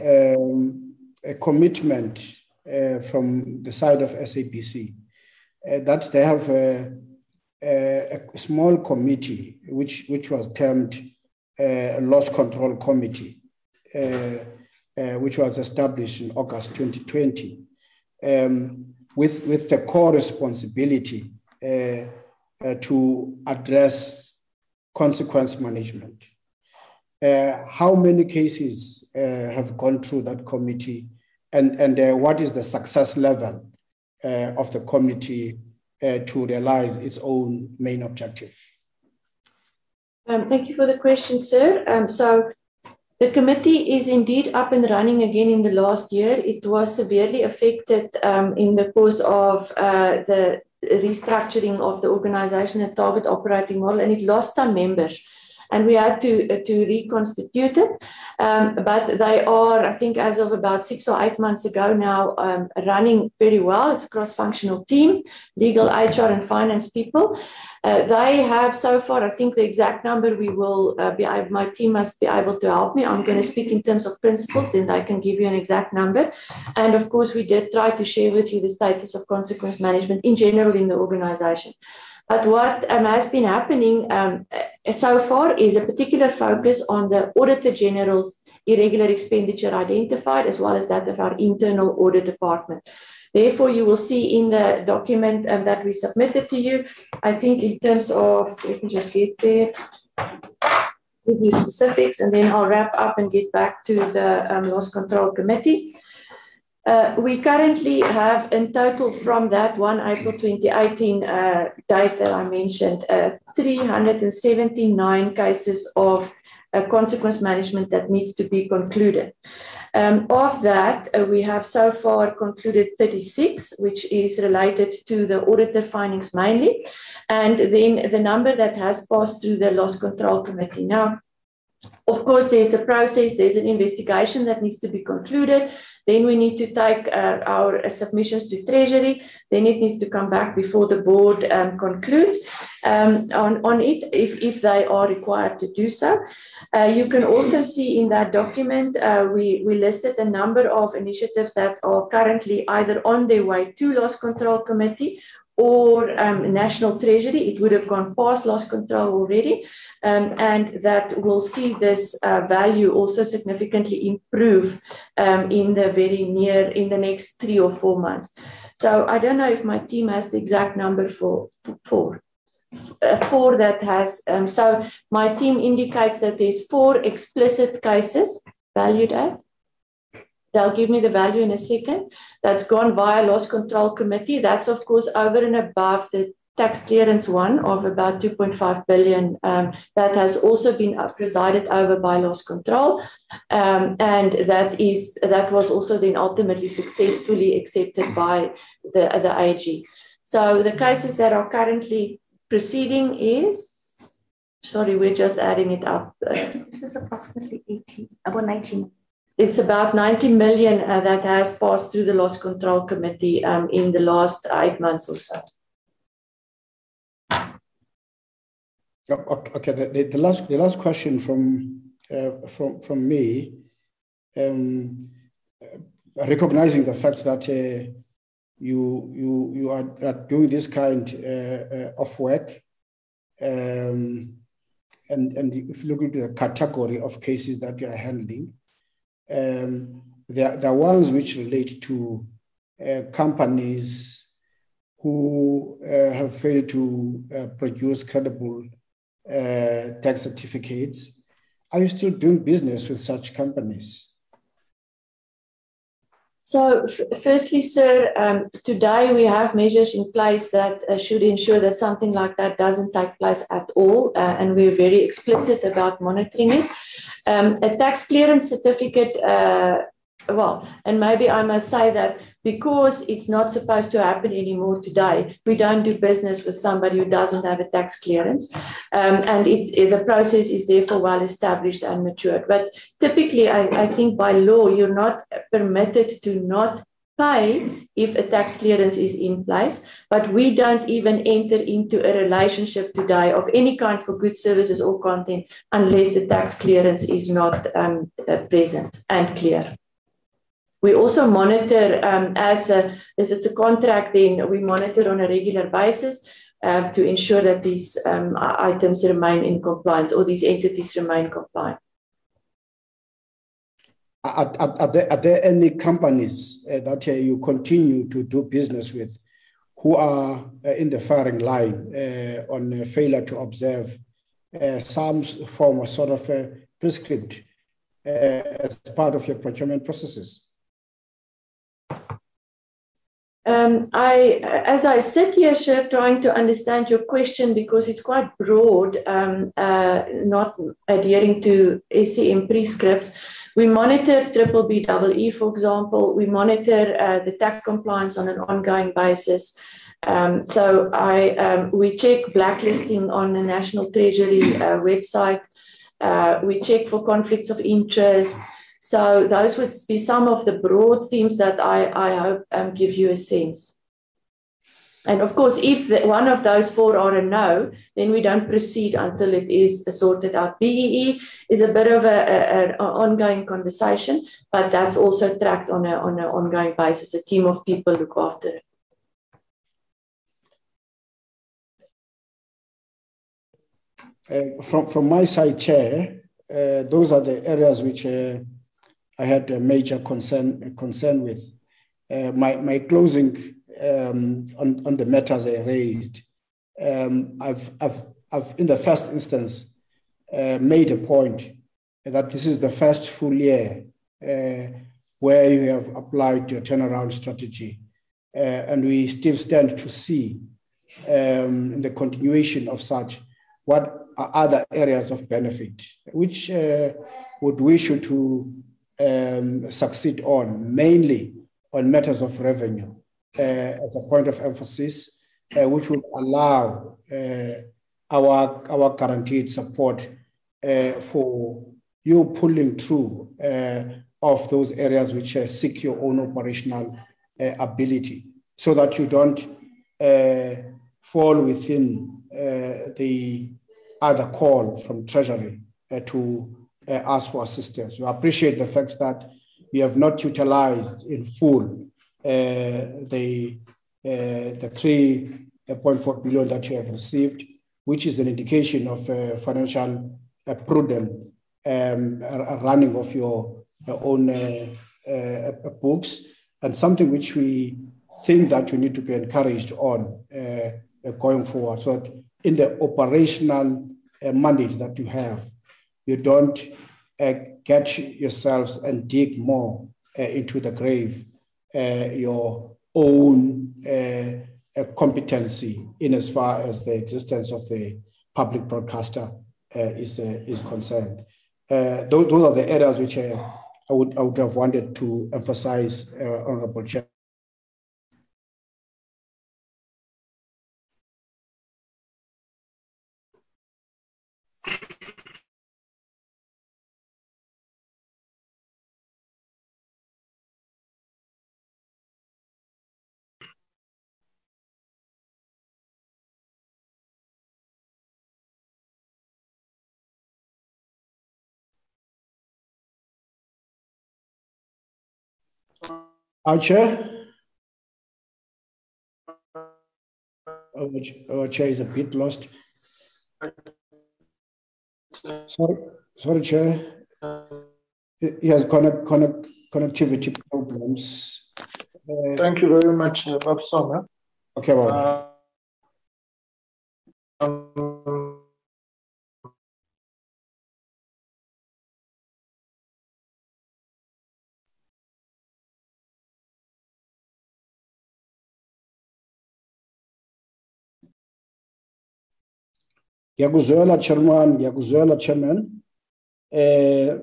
Speaker 2: um, a commitment from the side of SABC that they have a small committee, which, which was termed uh, Loss Control Committee, uh, uh, which was established in August 2020, um, with, with the core responsibility uh, uh, to address consequence management. Uh, how many cases have gone through that committee, and, and what is the success level of the committee to realize its own main objective?
Speaker 8: Um, thank you for the question, sir. Um, so the committee is indeed up and running again in the last year. It was severely affected um, in the course of uh, the restructuring of the organization and target operating model, and it lost some members. And we had to, uh, to reconstitute it. Um, but they are, I think, as of about six or eight months ago now, um, running very well. It's a cross functional team, legal, HR, and finance people. Uh, they have so far, I think the exact number we will uh, be, my team must be able to help me. I'm going to speak in terms of principles, then I can give you an exact number. And of course, we did try to share with you the status of consequence management in general in the organization. But what um, has been happening um, so far is a particular focus on the Auditor General's irregular expenditure identified, as well as that of our internal audit department. Therefore, you will see in the document um, that we submitted to you, I think in terms of, let me just get there, give you specifics, and then I'll wrap up and get back to the um, loss control committee. Uh, we currently have in total from that 1 April 2018 uh, date that I mentioned, uh, 379 cases of consequence management that needs to be concluded. Um, of that, uh, we have so far concluded 36, which is related to the auditor findings mainly, and then the number that has passed through the loss control committee. Now, of course, there's the process, there's an investigation that needs to be concluded. Then we need to take uh, our uh, submissions to Treasury. Then it needs to come back before the board um, concludes um, on, on it if, if they are required to do so. Uh, you can also see in that document, uh, we, we listed a number of initiatives that are currently either on their way to loss control committee or um, national treasury. It would have gone past loss control already, um, and that will see this uh, value also significantly improve um, in the very near, in the next three or four months. So I don't know if my team has the exact number for four. Uh, four that has um, so my team indicates that there's four explicit cases valued at They'll give me the value in a second. That's gone via loss control committee. That's of course over and above the tax clearance one of about 2.5 billion um, that has also been presided over by loss control um, and that is that was also then ultimately successfully accepted by the the AG. So the cases that are currently proceeding is sorry we're just adding it up.
Speaker 9: this is approximately 18 about 19
Speaker 8: it's about 90 million uh, that has passed through the loss control committee um, in the last eight months or so.
Speaker 2: Okay, the, the, last the last question from uh, from from me, um, recognizing the fact that uh, you you you are, are doing this kind uh, uh, of work, um, and and if you look into the category of cases that you are handling, um, there, there are ones which relate to uh, companies who uh, have failed to produce credible uh, tax certificates. Are you still doing business with such companies?
Speaker 8: So, firstly, sir, um, today we have measures in place that uh, should ensure that something like that doesn't take place at all, uh, and we're very explicit about monitoring it. Um, a tax clearance certificate, uh, well, and maybe I must say that because it's not supposed to happen anymore today, we don't do business with somebody who doesn't have a tax clearance. Um, and it's, the process is therefore well established and matured. But typically, I, I think by law, you're not permitted to not pay if a tax clearance is in place, but we don't even enter into a relationship today of any kind for goods, services, or content unless the tax clearance is not um, uh, present and clear. We also monitor um, as a, if it's a contract, then we monitor on a regular basis. um, to ensure that these um, items remain in compliance or these entities remain compliant.
Speaker 2: Are, are, are, there, are there any companies uh, that uh, you continue to do business with who are uh, in the firing line uh, on failure to observe uh, some form of sort of a prescript as part of your procurement processes?
Speaker 8: Um, I, as I sit here, trying to understand your question because it's quite broad, um, uh, not adhering to SCM prescripts. We monitor triple BEE, for example. We monitor uh, the tax compliance on an ongoing basis. Um, so I, um, we check blacklisting on the National Treasury uh, website. Uh, we check for conflicts of interest. So those would be some of the broad themes that I, I hope um, give you a sense. And of course, if the, one of those four are a no, then we don't proceed until it is sorted out. BEE is a bit of an ongoing conversation, but that's also tracked on, a, on an ongoing basis. A team of people look after it.
Speaker 2: Uh, from, from my side, Chair, uh, those are the areas which uh, I had a major concern concern with. Uh, my my closing um, on on the matters I raised. Um, I've I've I've in the first instance uh, made a point that this is the first full year uh, where you have applied your turnaround strategy, uh, and we still stand to see um, in the continuation of such what are other areas of benefit which uh, would wish you to um, succeed on, mainly on matters of revenue uh, as a point of emphasis, uh, which will allow uh, our, our guaranteed support uh, for you pulling through uh, of those areas which seek your own operational ability so that you don't fall within the other call from Treasury to ask for assistance. We appreciate the fact that we have not utilized in full uh, the, uh, the 3.4 billion that you have received, which is an indication of financial prudent um, running of your own books and something which we think that you need to be encouraged on uh, going forward. So in the operational uh, mandate that you have, you don't uh, get yourselves and dig more uh, into the grave uh, your own uh, uh, competency in as far as the existence of the public broadcaster uh, is, is concerned. Those, those, are the areas which I, would, I would have wanted to emphasize, Honorable Chair. Our chair. Our, chair is a bit lost. Sorry, sorry, chair. He has connect, connect, connectivity problems.
Speaker 1: Uh, Thank you very much, uh, Bob Sommer.
Speaker 2: Okay, well. Uh,
Speaker 1: um,
Speaker 2: Ngiyakuzwela chairman, ngiyakuzwela chairman. Uh,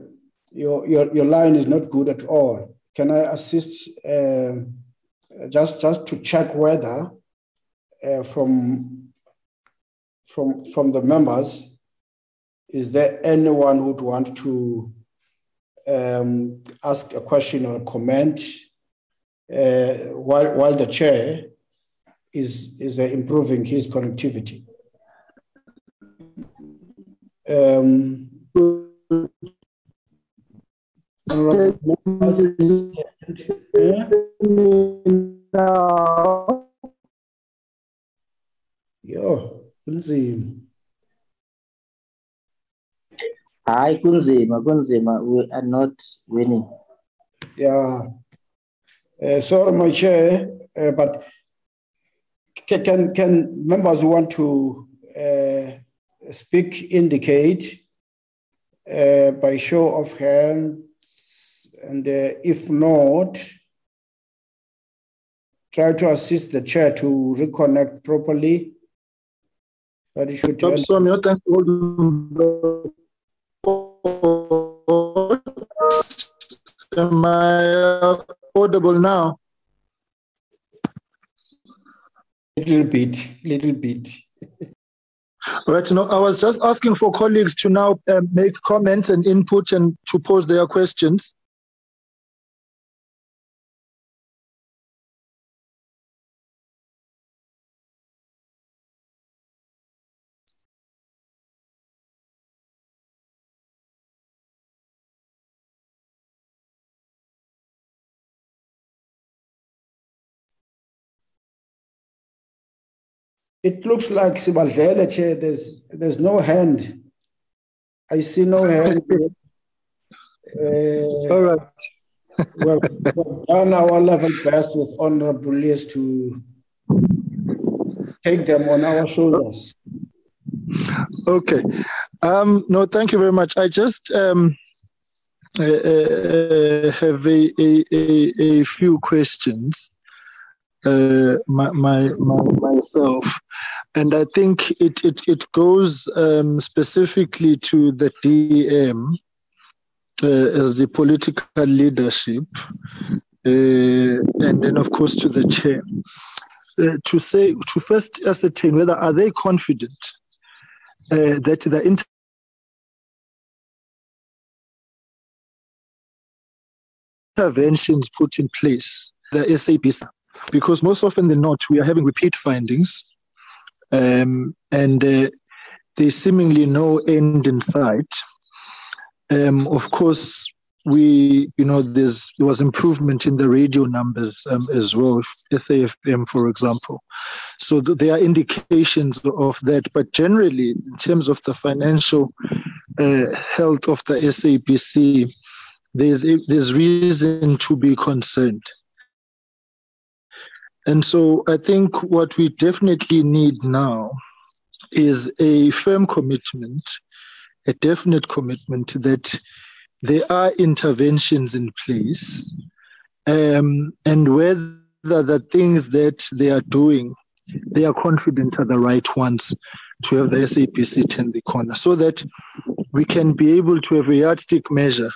Speaker 2: your, your, your line is not good at all. Can I assist uh, just, just to check whether uh, from, from, from the members, is there anyone who would want to um, ask a question or a comment uh, while, while the chair is, is uh, improving his connectivity? Um, Yo, kunzima.
Speaker 10: Hayi kunzima kunzima we are not winning.
Speaker 2: Yeah. Uh, sorry, my chair, uh, but can can members who want to uh, speak indicate uh, by show of hands, and uh, if not, try to assist the chair to reconnect properly. That it should turn-
Speaker 1: Somyo, thanks for the call. Am I uh, audible now?
Speaker 2: little bit, little bit.
Speaker 1: Right. No, I was just asking for colleagues to now uh, make comments and input and to pose their questions.
Speaker 2: It looks like Sibadlela chair. There's there's no hand. I see no hand. [laughs] Uh,
Speaker 1: All right.
Speaker 2: well, we've done our level best with honorable leaders to take them on our shoulders.
Speaker 1: Okay. Um, no, thank you very much. I just um, uh, uh, have a, a, a, a few questions uh, my, my, my, myself. And I think it, it, it goes um, specifically to the DM uh, as the political leadership, uh, and then, of course, to the chair. Uh, to say, to first ascertain whether are they confident uh, that the inter- interventions put in place, the SAPs, because most often than not, we are having repeat findings, um, and uh, there's seemingly no end in sight. Um, of course, we, you know, there's there was improvement in the radio numbers um, as well, SAFM, for example. So th- there are indications of that, but generally, in terms of the financial uh, health of the SABC, there's there's reason to be concerned. And so I think what we definitely need now is a firm commitment, a definite commitment that there are interventions in place, um, and whether the things that they are doing, they are confident are the right ones to have the SABC turn the corner, so that we can be able to have a yardstick measure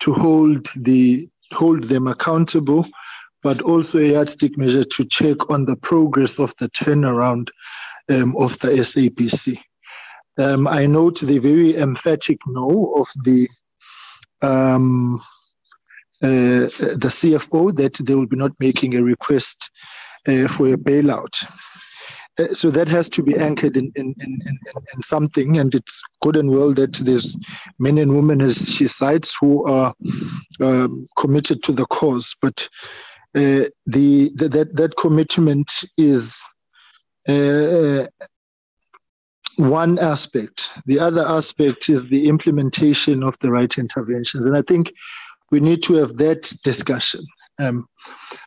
Speaker 1: to hold the hold them accountable, but also a yardstick measure to check on the progress of the turnaround um, of the SABC. Um, I note the very emphatic no of the um, uh, the CFO that they will be not making a request uh, for a bailout. Uh, so that has to be anchored in, in, in, in, in something, and it's good and well that there's men and women, as she cites, who are um, committed to the cause. But the, the that that commitment is uh, one aspect. The other aspect is the implementation of the right interventions, and I think we need to have that discussion um,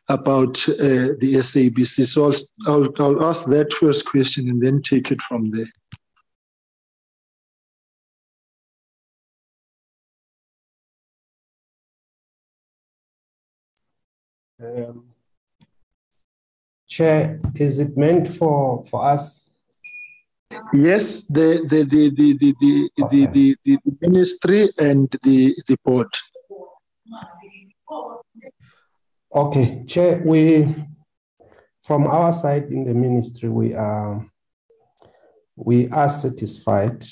Speaker 1: about uh, the SABC. So I'll, I'll, I'll ask that first question and then take it from there.
Speaker 6: Um, Chair, is it meant for, for us?
Speaker 1: Yes, the the the the the the, the, the, the, the ministry and the the board.
Speaker 6: Okay, Chair, we, from our side in the ministry, we are, we are satisfied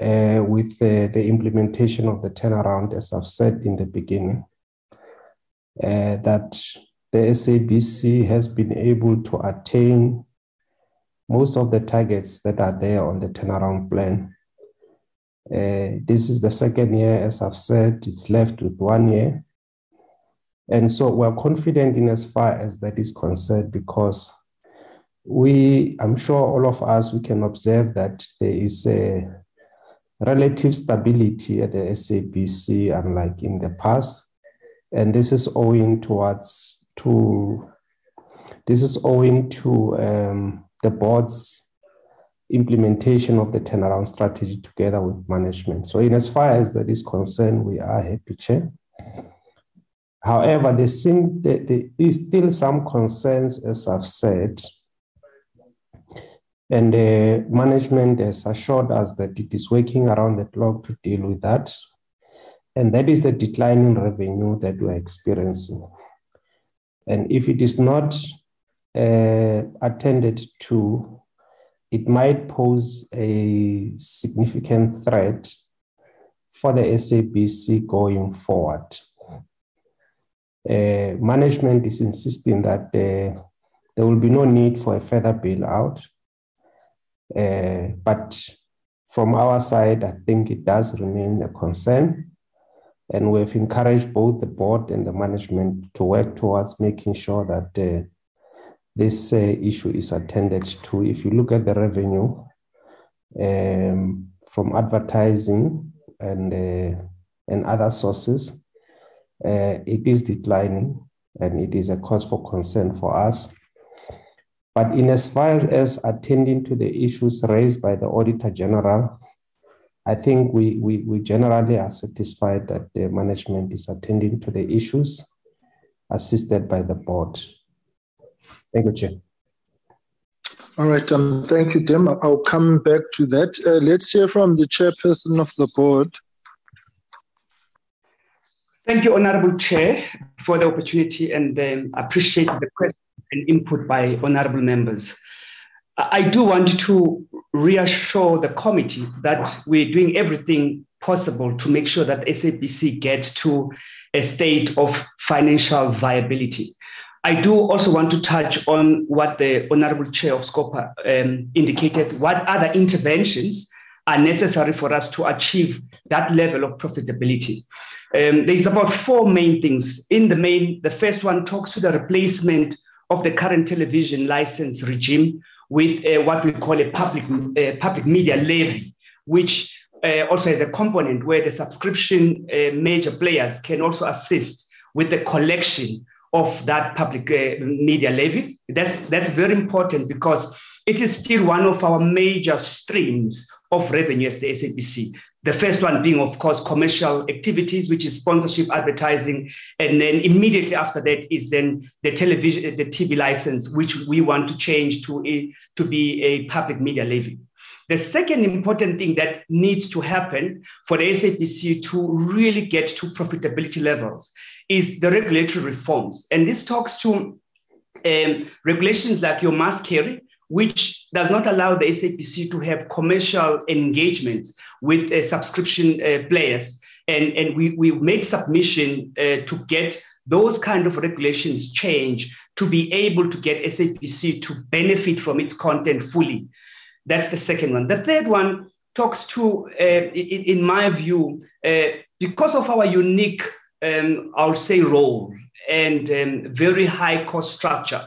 Speaker 6: uh, with the, the implementation of the turnaround, as I've said in the beginning, uh, that the SABC has been able to attain most of the targets that are there on the turnaround plan. Uh, this is the second year, as I've said, it's left with one year. And so we're confident in as far as that is concerned because we, I'm sure all of us, we can observe that there is a relative stability at the SABC, unlike in the past. And this is owing towards to this is owing to um, the board's implementation of the turnaround strategy together with management. So, in as far as that is concerned, we are happy, Chair. However, there, seem, there, there is still some concerns, as I've said, and uh, management has assured us that it is working around the clock to deal with that. And that is the declining revenue that we're experiencing. And if it is not uh, attended to, it might pose a significant threat for the SABC going forward. Uh, management is insisting that uh, there will be no need for a further bailout uh, but from our side, I think it does remain a concern. And we've encouraged both the board and the management to work towards making sure that uh, this uh, issue is attended to. If you look at the revenue um, from advertising and, uh, and other sources, uh, it is declining and it is a cause for concern for us. But in as far as attending to the issues raised by the Auditor General, I think we, we, we generally are satisfied that the management is attending to the issues assisted by the board. Thank you, Chair.
Speaker 1: All right, um, thank you, Tim. I'll come back to that. Uh, let's hear from the chairperson of the board.
Speaker 7: Thank you, Honorable Chair, for the opportunity and um, appreciate the question and input by honorable members. I do want to reassure the committee that we're doing everything possible to make sure that SABC gets to a state of financial viability. I do also want to touch on what the Honorable Chair of SCOPA um, indicated, what other interventions are necessary for us to achieve that level of profitability. Um, there's about four main things. In the main, the first one talks to the replacement of the current television license regime with uh, what we call a public, uh, public media levy, which uh, also has a component where the subscription uh, major players can also assist with the collection of that public uh, media levy. That's, that's very important because it is still one of our major streams of revenue as the SABC. The first one being, of course, commercial activities, which is sponsorship, advertising, and then immediately after that is then the television, the TV license, which we want to change to a, to be a public media levy. The second important thing that needs to happen for the SABC to really get to profitability levels is the regulatory reforms. And this talks to um, regulations like your must carry, which does not allow the SABC to have commercial engagements with uh, subscription uh, players. And, and we, we made submission uh, to get those kind of regulations change to be able to get SABC to benefit from its content fully. That's the second one. The third one talks to, uh, in, in, my view, uh, because of our unique, um, I'll say, role and um, very high cost structure,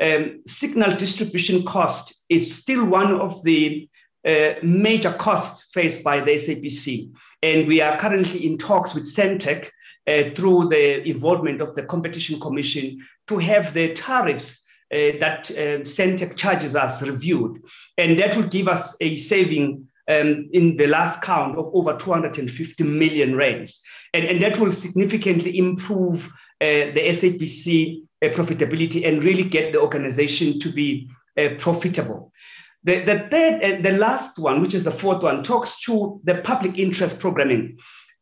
Speaker 7: um, signal distribution cost is still one of the uh, major costs faced by the SABC. And we are currently in talks with Sentech uh, through the involvement of the Competition Commission to have the tariffs uh, that uh, Sentech charges us reviewed. And that will give us a saving um, in the last count of over 250 million rands. And, and that will significantly improve uh, the SABC uh, profitability and really get the organization to be uh, profitable. The, the third and the last one, which is the fourth one, talks to the public interest programming.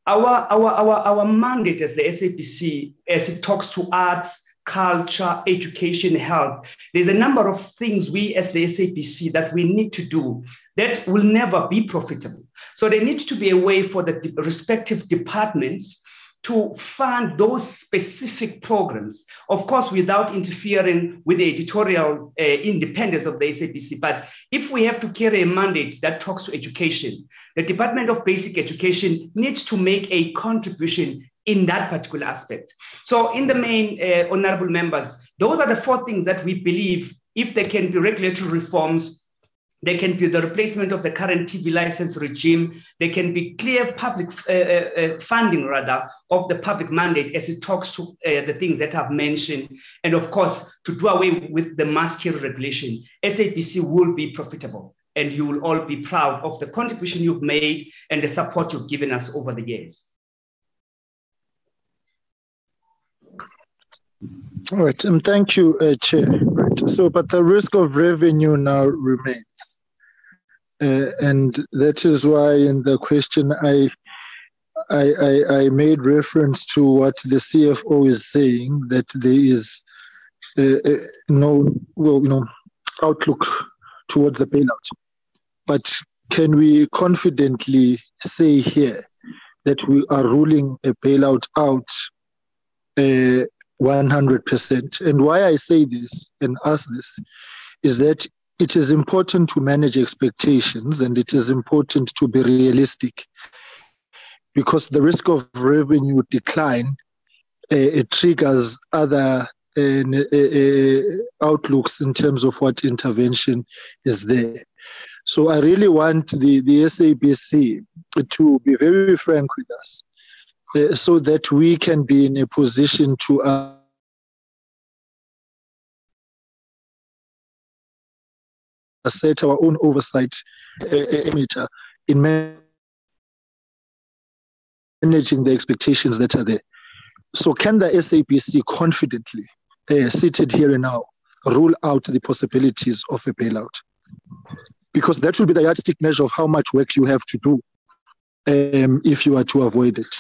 Speaker 7: Our, our, our, our mandate as the SABC, as it talks to arts, culture, education, health, there's a number of things we as the SABC that we need to do that will never be profitable. So there needs to be a way for the respective departments to fund those specific programs, of course, without interfering with the editorial uh, independence of the SABC. But if we have to carry a mandate that talks to education, the Department of Basic Education needs to make a contribution in that particular aspect. So, in the main, uh, honorable members, those are the four things that we believe if there can be regulatory reforms there can be the replacement of the current TV license regime. There can be clear public uh, uh, uh, funding, rather, of the public mandate as it talks to uh, the things that I've mentioned. And of course, to do away with the carry regulation, SABC will be profitable. And you will all be proud of the contribution you've made and the support you've given us over the years.
Speaker 1: All right, um, thank you, uh, Chair. Right. So, but the risk of revenue now remains. Uh, and that is why in the question I, I, I, I, made reference to what the CFO is saying that there is uh, uh, no well you know outlook towards the bailout. But can we confidently say here that we are ruling a bailout out uh, 100%? And why I say this and ask this is that it is important to manage expectations and it is important to be realistic because the risk of revenue decline uh, it triggers other uh, uh, outlooks in terms of what intervention is there. So I really want the, the SABC to be very frank with us so that we can be in a position to set our own oversight emitter in managing the expectations that are there. So, can the SABC confidently, uh, seated here and now, rule out the possibilities of a bailout? Because that will be the yardstick measure of how much work you have to do um, if you are to avoid it.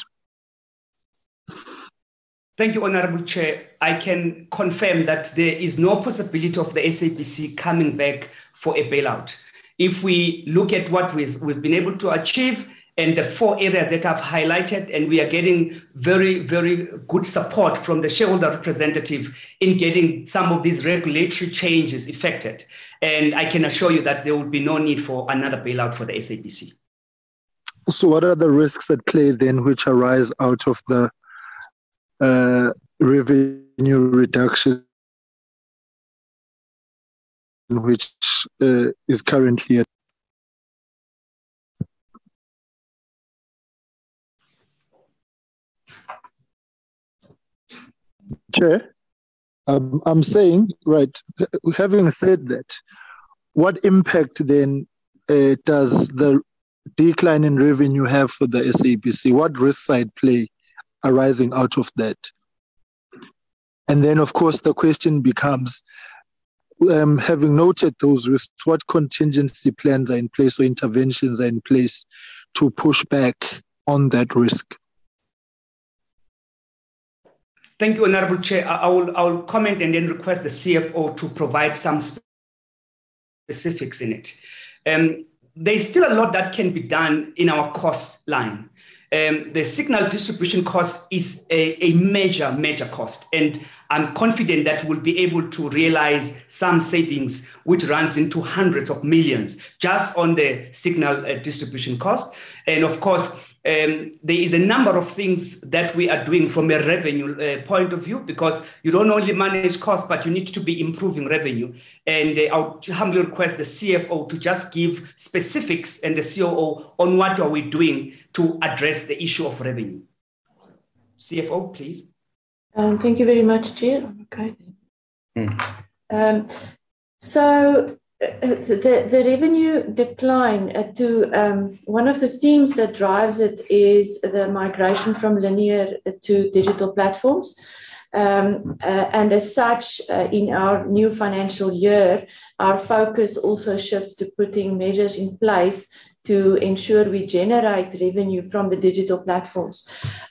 Speaker 7: Thank you, Honorable Chair. I can confirm that there is no possibility of the SABC coming back for a bailout. If we look at what we've, we've been able to achieve and the four areas that I've highlighted, and we are getting very, very good support from the shareholder representative in getting some of these regulatory changes effected. And I can assure you that there will be no need for another bailout for the SABC.
Speaker 1: So, what are the risks at play then, which arise out of the uh, revenue reduction which uh, is currently at Chair, um, I'm saying, right, having said that, what impact then uh, does the decline in revenue have for the SABC? What risk side play arising out of that? And then, of course, the question becomes um, having noted those risks, what contingency plans are in place or interventions are in place to push back on that risk?
Speaker 7: Thank you, Honorable Chair. I will, I will comment and then request the CFO to provide some specifics in it. Um, there's still a lot that can be done in our cost line. Um, the signal distribution cost is a, a major, major cost. And I'm confident that we'll be able to realize some savings, which runs into hundreds of millions just on the signal uh, distribution cost. And of course, um, there is a number of things that we are doing from a revenue uh, point of view because you don't only manage cost, but you need to be improving revenue. And uh, I would humbly request the CFO to just give specifics and the COO on what are we doing to address the issue of revenue. CFO, please.
Speaker 8: Um, thank you very much, Chair. Okay. Mm. Um, so the, the revenue decline uh, to um, one of the themes that drives it is the migration from linear to digital platforms. Um, uh, and as such, uh, in our new financial year, our focus also shifts to putting measures in place to ensure we generate revenue from the digital platforms.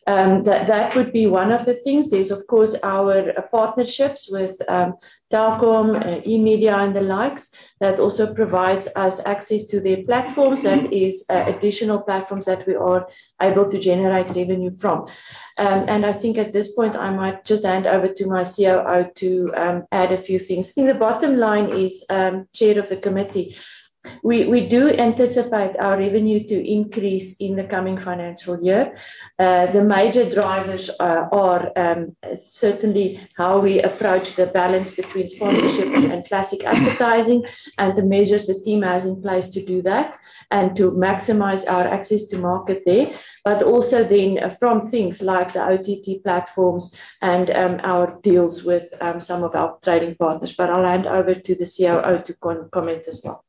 Speaker 8: Um, that, that would be one of the things. There's, of course, our partnerships with um, Telkom, uh, eMedia, and the likes that also provides us access to their platforms. That is uh, additional platforms that we are able to generate revenue from. Um, and I think at this point, I might just hand over to my COO to um, add a few things. I think the bottom line is, um, Chair of the committee, we, we do anticipate our revenue to increase in the coming financial year. Uh, the major drivers uh, are um, certainly how we approach the balance between sponsorship and classic advertising and the measures the team has in place to do that and to maximize our access to market there, but also then uh, from things like the OTT platforms and um, our deals with um, some of our trading partners. But I'll hand over to the COO to comment as well.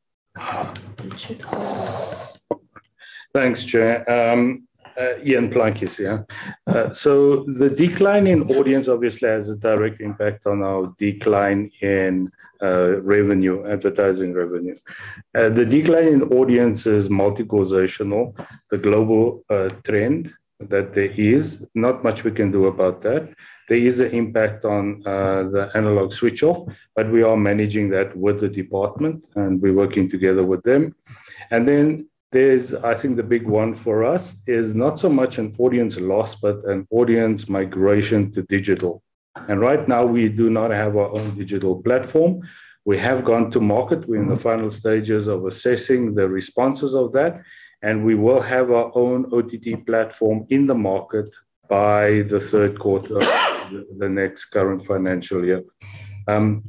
Speaker 11: Thanks, Chair. Um, uh, Ian Plaatjes here. Uh, so the decline in audience obviously has a direct impact on our decline in uh, revenue, advertising revenue. Uh, the decline in audience is multi-causational. The global uh, trend that there is, not much we can do about that. There is an impact on uh, the analog switch off, but we are managing that with the department and we're working together with them. And then there's, I think, the big one for us is not so much an audience loss, but an audience migration to digital. And right now, we do not have our own digital platform. We have gone to market. We're in the final stages of assessing the responses of that. And we will have our own OTT platform in the market by the third quarter the next current financial year. Um,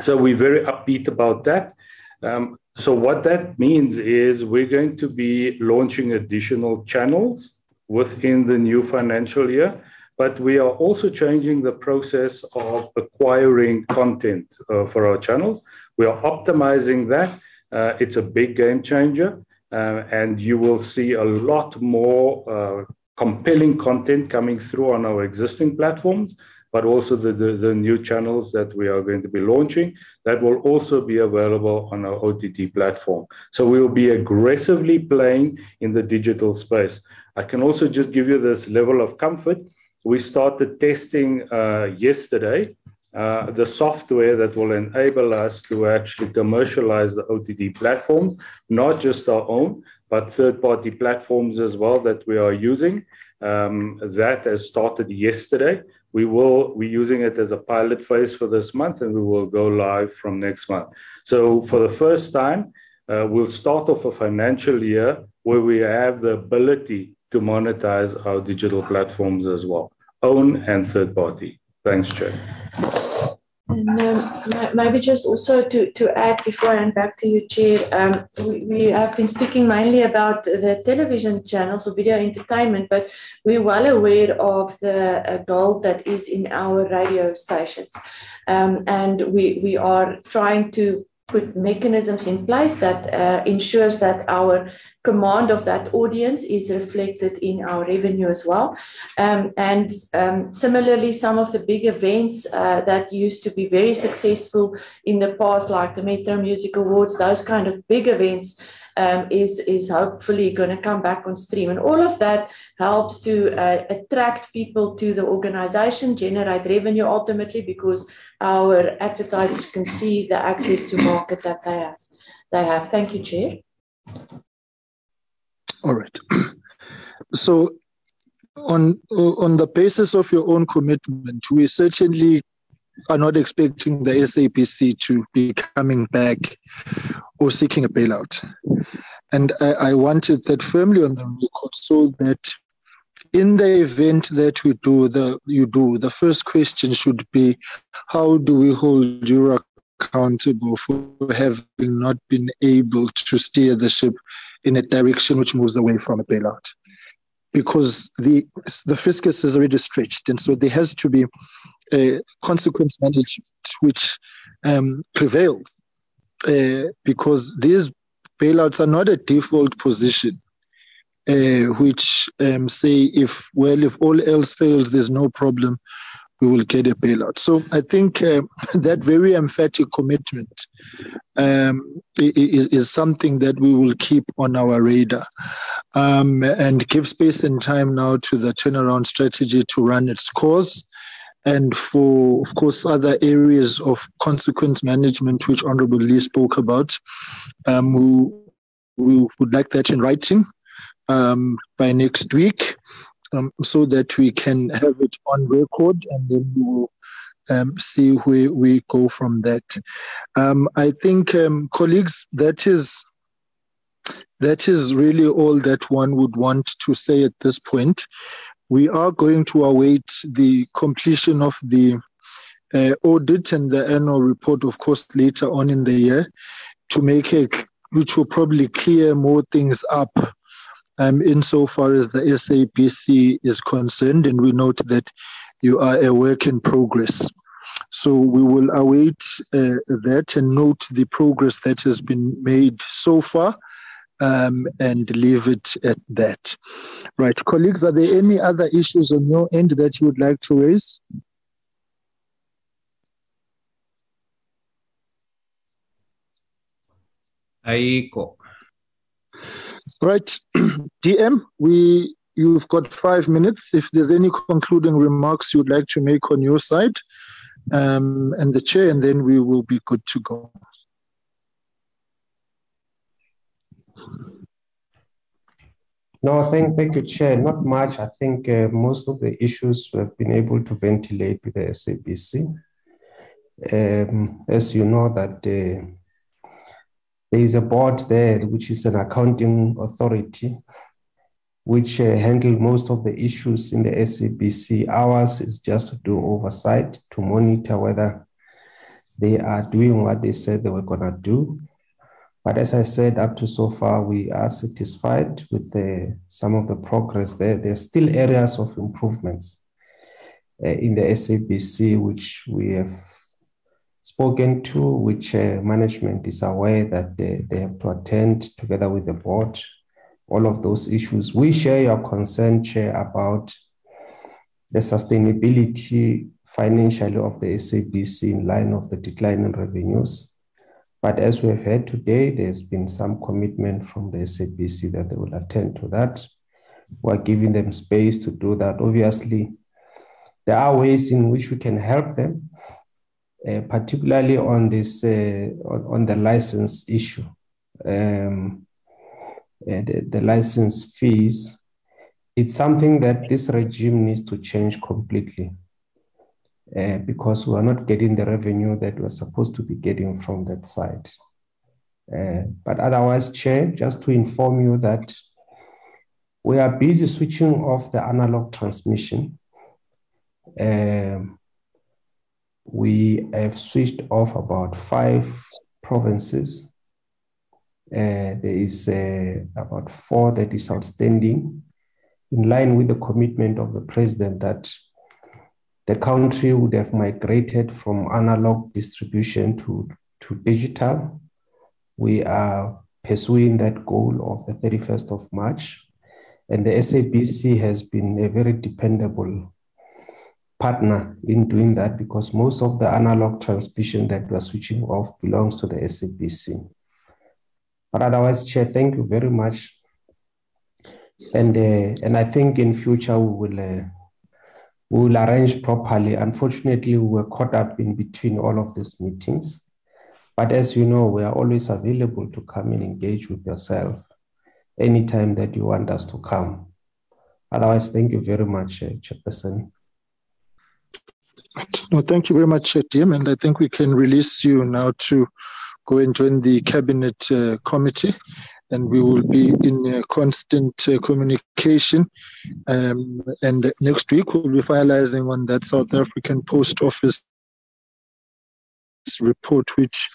Speaker 11: so we're very upbeat about that. Um, so what that means is we're going to be launching additional channels within the new financial year, but we are also changing the process of acquiring content uh, for our channels. We are optimizing that. Uh, it's a big game changer, uh, and you will see a lot more uh, compelling content coming through on our existing platforms but also the, the, new channels that we are going to be launching that will also be available on our OTT platform. So we will be aggressively playing in the digital space. I can also just give you this level of comfort. We started testing uh, yesterday uh, the software that will enable us to actually commercialize the OTT platforms, not just our own, but third party platforms as well that we are using. Um, that has started yesterday. We will we're using it as a pilot phase for this month and we will go live from next month. So for the first time uh, we'll start off a financial year where we have the ability to monetize our digital platforms as well own and third party. Thanks chair
Speaker 8: and um, maybe just also to, to add before I hand back to you, Chair, um, we, we, have been speaking mainly about the television channels or video entertainment, but we're well aware of the gold that is in our radio stations. Um, and we, we are trying to put mechanisms in place that uh, ensures that our command of that audience is reflected in our revenue as well. Um, and um, similarly, some of the big events uh, that used to be very successful in the past, like the Metro Music Awards, those kind of big events, um, is is hopefully going to come back on stream, and all of that helps to uh, attract people to the organization, generate revenue ultimately, because our advertisers can see the access to market that they have. They have. Thank you, Chair.
Speaker 1: All right. [clears throat] So, on on the basis of your own commitment, we certainly are not expecting the SABC to be coming back or seeking a bailout. And I, I wanted that firmly on the record so that in the event that we do the you do, the first question should be how do we hold you accountable for having not been able to steer the ship in a direction which moves away from a bailout? Because the the fiscus is already stretched, and so there has to be a consequence management which um, prevails uh, because these bailouts are not a default position, uh, which um, say if well if all else fails, there's no problem, we will get a bailout. So I think uh, [laughs] that very emphatic commitment um, is, is, something that we will keep on our radar um, and give space and time now to the turnaround strategy to run its course and for, of course, other areas of consequence management, which Honorable Lees spoke about. Um, we, we would like that in writing um, by next week um, so that we can have it on record and then we will um, see where we go from that. Um, I think, um, colleagues, that is that is really all that one would want to say at this point. We are going to await the completion of the uh, audit and the annual report, of course, later on in the year to make which will probably clear more things up um, insofar as the SABC is concerned. And we note that you are a work in progress. So we will await uh, that and note the progress that has been made so far um, and leave it at that. Right, colleagues, are there any other issues on your end that you would like to raise?
Speaker 3: Aiko.
Speaker 1: Right, [clears throat] DM, we you've got five minutes. If there's any concluding remarks you'd like to make on your side, um, and the chair, and then we will be good to go.
Speaker 6: No, thank, thank you, Chair. Not much. I think uh, most of the issues we have been able to ventilate with the SABC. Um, as you know, that uh, there is a board there, which is an accounting authority, which uh, handle most of the issues in the SABC. Ours is just to do oversight, to monitor whether they are doing what they said they were going to do but as I said, up to so far, we are satisfied with the, some of the progress there. There are still areas of improvements uh, in the SABC, which we have spoken to, which uh, management is aware that they, they have to attend together with the board. All of those issues. We share your concern, Chair, about the sustainability financially of the SABC in line of the decline in revenues but as we have heard today, there's been some commitment from the SABC that they will attend to that. We're giving them space to do that. Obviously, there are ways in which we can help them, uh, particularly on this uh, on, on, the license issue. Um, uh, the, the license fees, it's something that this regime needs to change completely uh, because we are not getting the revenue that we're supposed to be getting from that side. Uh, but otherwise, Chair, just to inform you that we are busy switching off the analog transmission. Um, we have switched off about five provinces. Uh, there is uh, about four that is outstanding, in line with the commitment of the president that the country would have migrated from analog distribution to, to digital. We are pursuing that goal of the 31st of March. And the SABC has been a very dependable partner in doing that because most of the analog transmission that we're switching off belongs to the SABC. But otherwise, Chair, thank you very much. And, uh, and I think in future we will uh, we will arrange properly. Unfortunately, we were caught up in between all of these meetings. But as you know, we are always available to come and engage with yourself anytime that you want us to come. Otherwise, thank you very much, uh, Chairperson.
Speaker 1: No, thank you very much, Tim. And I think we can release you now to go and join the cabinet uh, committee and we will be in uh, constant uh, communication. Um, and next week we'll be finalizing on that South African Post Office report, which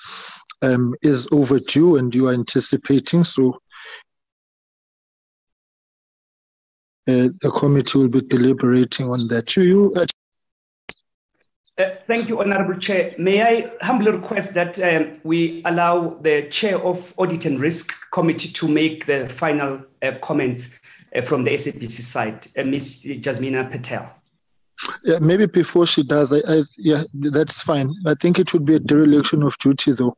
Speaker 1: um, is overdue and you are anticipating. So uh, the committee will be deliberating on that. To you, uh,
Speaker 7: thank you, Honorable Chair. May I humbly request that um, we allow the Chair of Audit and Risk Committee to make the final uh, comments uh, from the SABC side, uh, Ms. Jasmina Patel.
Speaker 1: Yeah, maybe before she does, I, I, yeah, that's fine. I think it would be a dereliction of duty, though,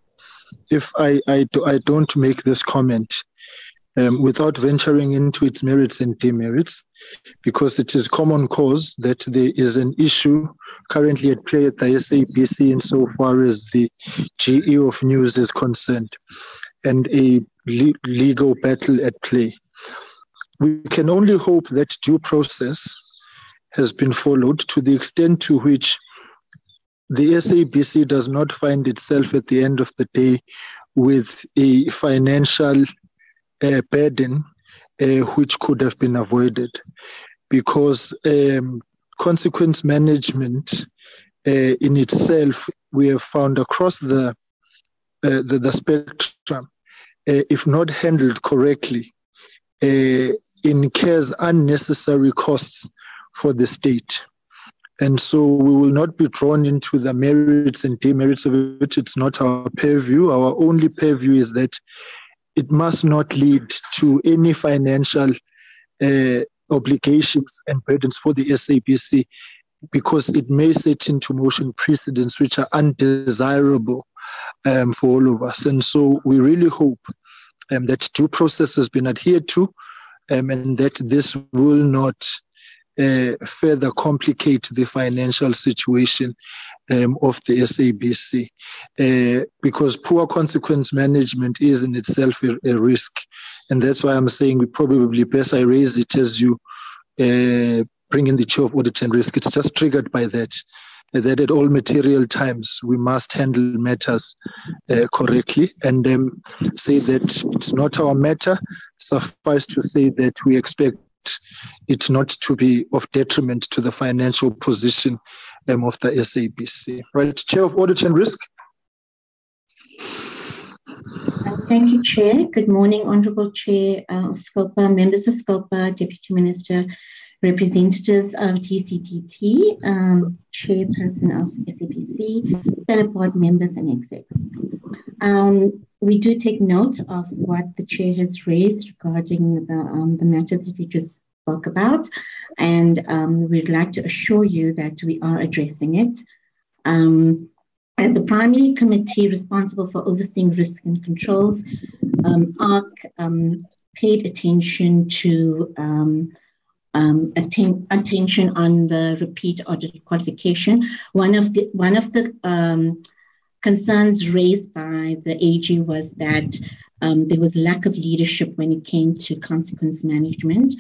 Speaker 1: if I, I, do, I don't make this comment um, without venturing into its merits and demerits, because it is common cause that there is an issue currently at play at the SABC insofar as the GE of news is concerned, and a le- legal battle at play. We can only hope that due process has been followed to the extent to which the SABC does not find itself at the end of the day with a financial burden uh, which could have been avoided because um, consequence management uh, in itself, we have found across the, uh, the, the, spectrum, if not handled correctly, incurs unnecessary costs for the state. And so we will not be drawn into the merits and demerits of it. It's not our purview. Our only purview is that it must not lead to any financial uh, obligations and burdens for the SABC because it may set into motion precedents which are undesirable um, for all of us. And so we really hope um, that due process has been adhered to um, and that this will not uh, further complicate the financial situation um, of the SABC uh, because poor consequence management is in itself a, a, risk. And that's why I'm saying we probably best I raise it as you uh, bring in the chair of audit and risk. It's just triggered by that. That at all material times we must handle matters uh, correctly and um, say that it's not our matter. Suffice to say that we expect it not to be of detriment to the financial position um, of the SABC. Right, Chair of Audit and Risk.
Speaker 12: Thank you, Chair. Good morning, Honourable Chair uh, of SCOPA, members of SCOPA, Deputy Minister, representatives of DCDT, um, Chairperson of SABC, fellow board members and execs. Um, we do take note of what the chair has raised regarding the, um, the matter that we just spoke about, and um, we'd like to assure you that we are addressing it. Um, as the primary committee responsible for overseeing risk and controls, um, ARC um, paid attention to um, atten- attention on the repeat audit qualification. One of the one of the concerns raised by the AG was that um, there was lack of leadership when it came to consequence management.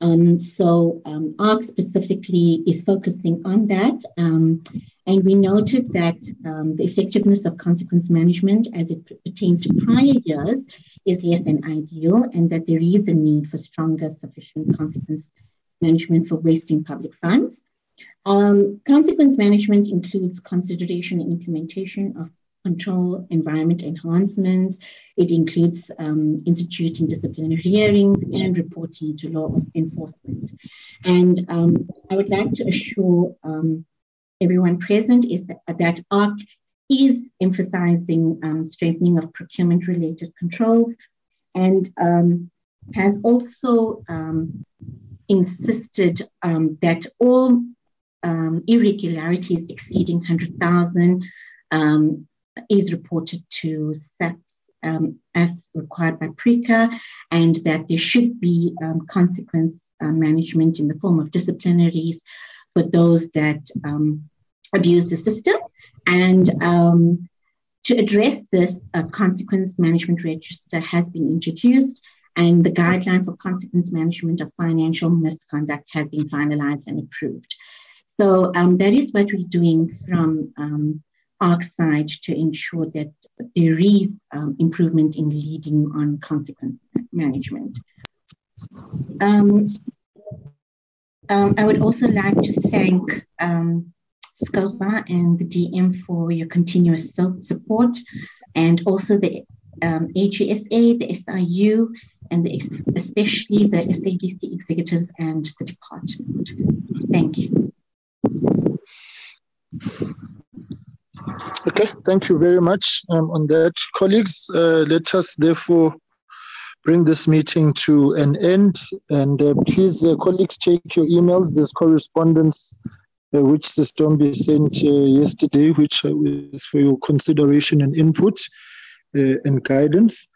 Speaker 12: Um, so um, ARC specifically is focusing on that. Um, and we noted that um, the effectiveness of consequence management as it pertains to prior years is less than ideal and that there is a need for stronger, sufficient consequence management for wasting public funds. Um, consequence management includes consideration and implementation of control environment enhancements. It includes um, instituting disciplinary hearings and reporting to law enforcement. And um, I would like to assure um, everyone present is that, that ARC is emphasizing um, strengthening of procurement related controls and um, has also insisted that all um, irregularities exceeding 100,000 um, is reported to SAPS um, as required by PRECCA, and that there should be um, consequence uh, management in the form of disciplinaries for those that um, abuse the system. And to address this, a consequence management register has been introduced and the guideline for consequence management of financial misconduct has been finalized and approved. So um, that is what we're doing from um, ARC side to ensure that there is um, improvement in leading on consequence management. Um, um, I would also like to thank um, SCOPA and the DM for your continuous support and also the um, AGSA, the SIU, and the, especially the SABC executives and the department. Thank you.
Speaker 1: Okay, thank you very much um, on that. Colleagues, uh, let us therefore bring this meeting to an end. And uh, please, uh, colleagues, check your emails. There's correspondence uh, which the Stormby sent uh, yesterday, which is for your consideration and input uh, and guidance.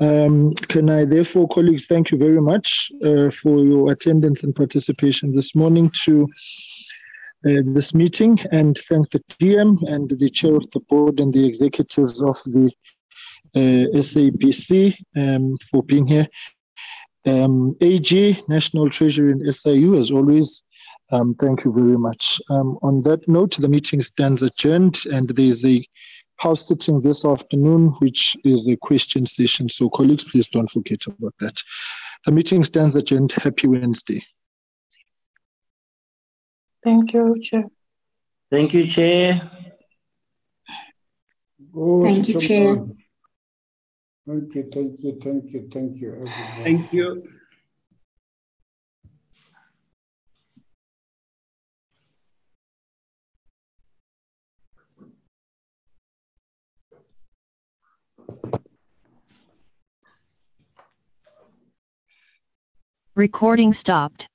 Speaker 1: Um, can I therefore, colleagues, thank you very much for your attendance and participation this morning to uh, this meeting and thank the DM and the chair of the board and the executives of the uh, SABC um, for being here. Um, AG, National Treasury and SIU, as always, um, thank you very much. Um, on that note, the meeting stands adjourned and there is a house sitting this afternoon, which is a question session. So, colleagues, please don't forget about that. The meeting stands adjourned. Happy Wednesday.
Speaker 4: Thank you, Chair.
Speaker 10: Thank you, Chair.
Speaker 2: Go,
Speaker 12: Thank you, Chair.
Speaker 2: Brown. Thank you, thank you, thank you, thank you, everyone.
Speaker 7: Thank you.
Speaker 13: Recording stopped.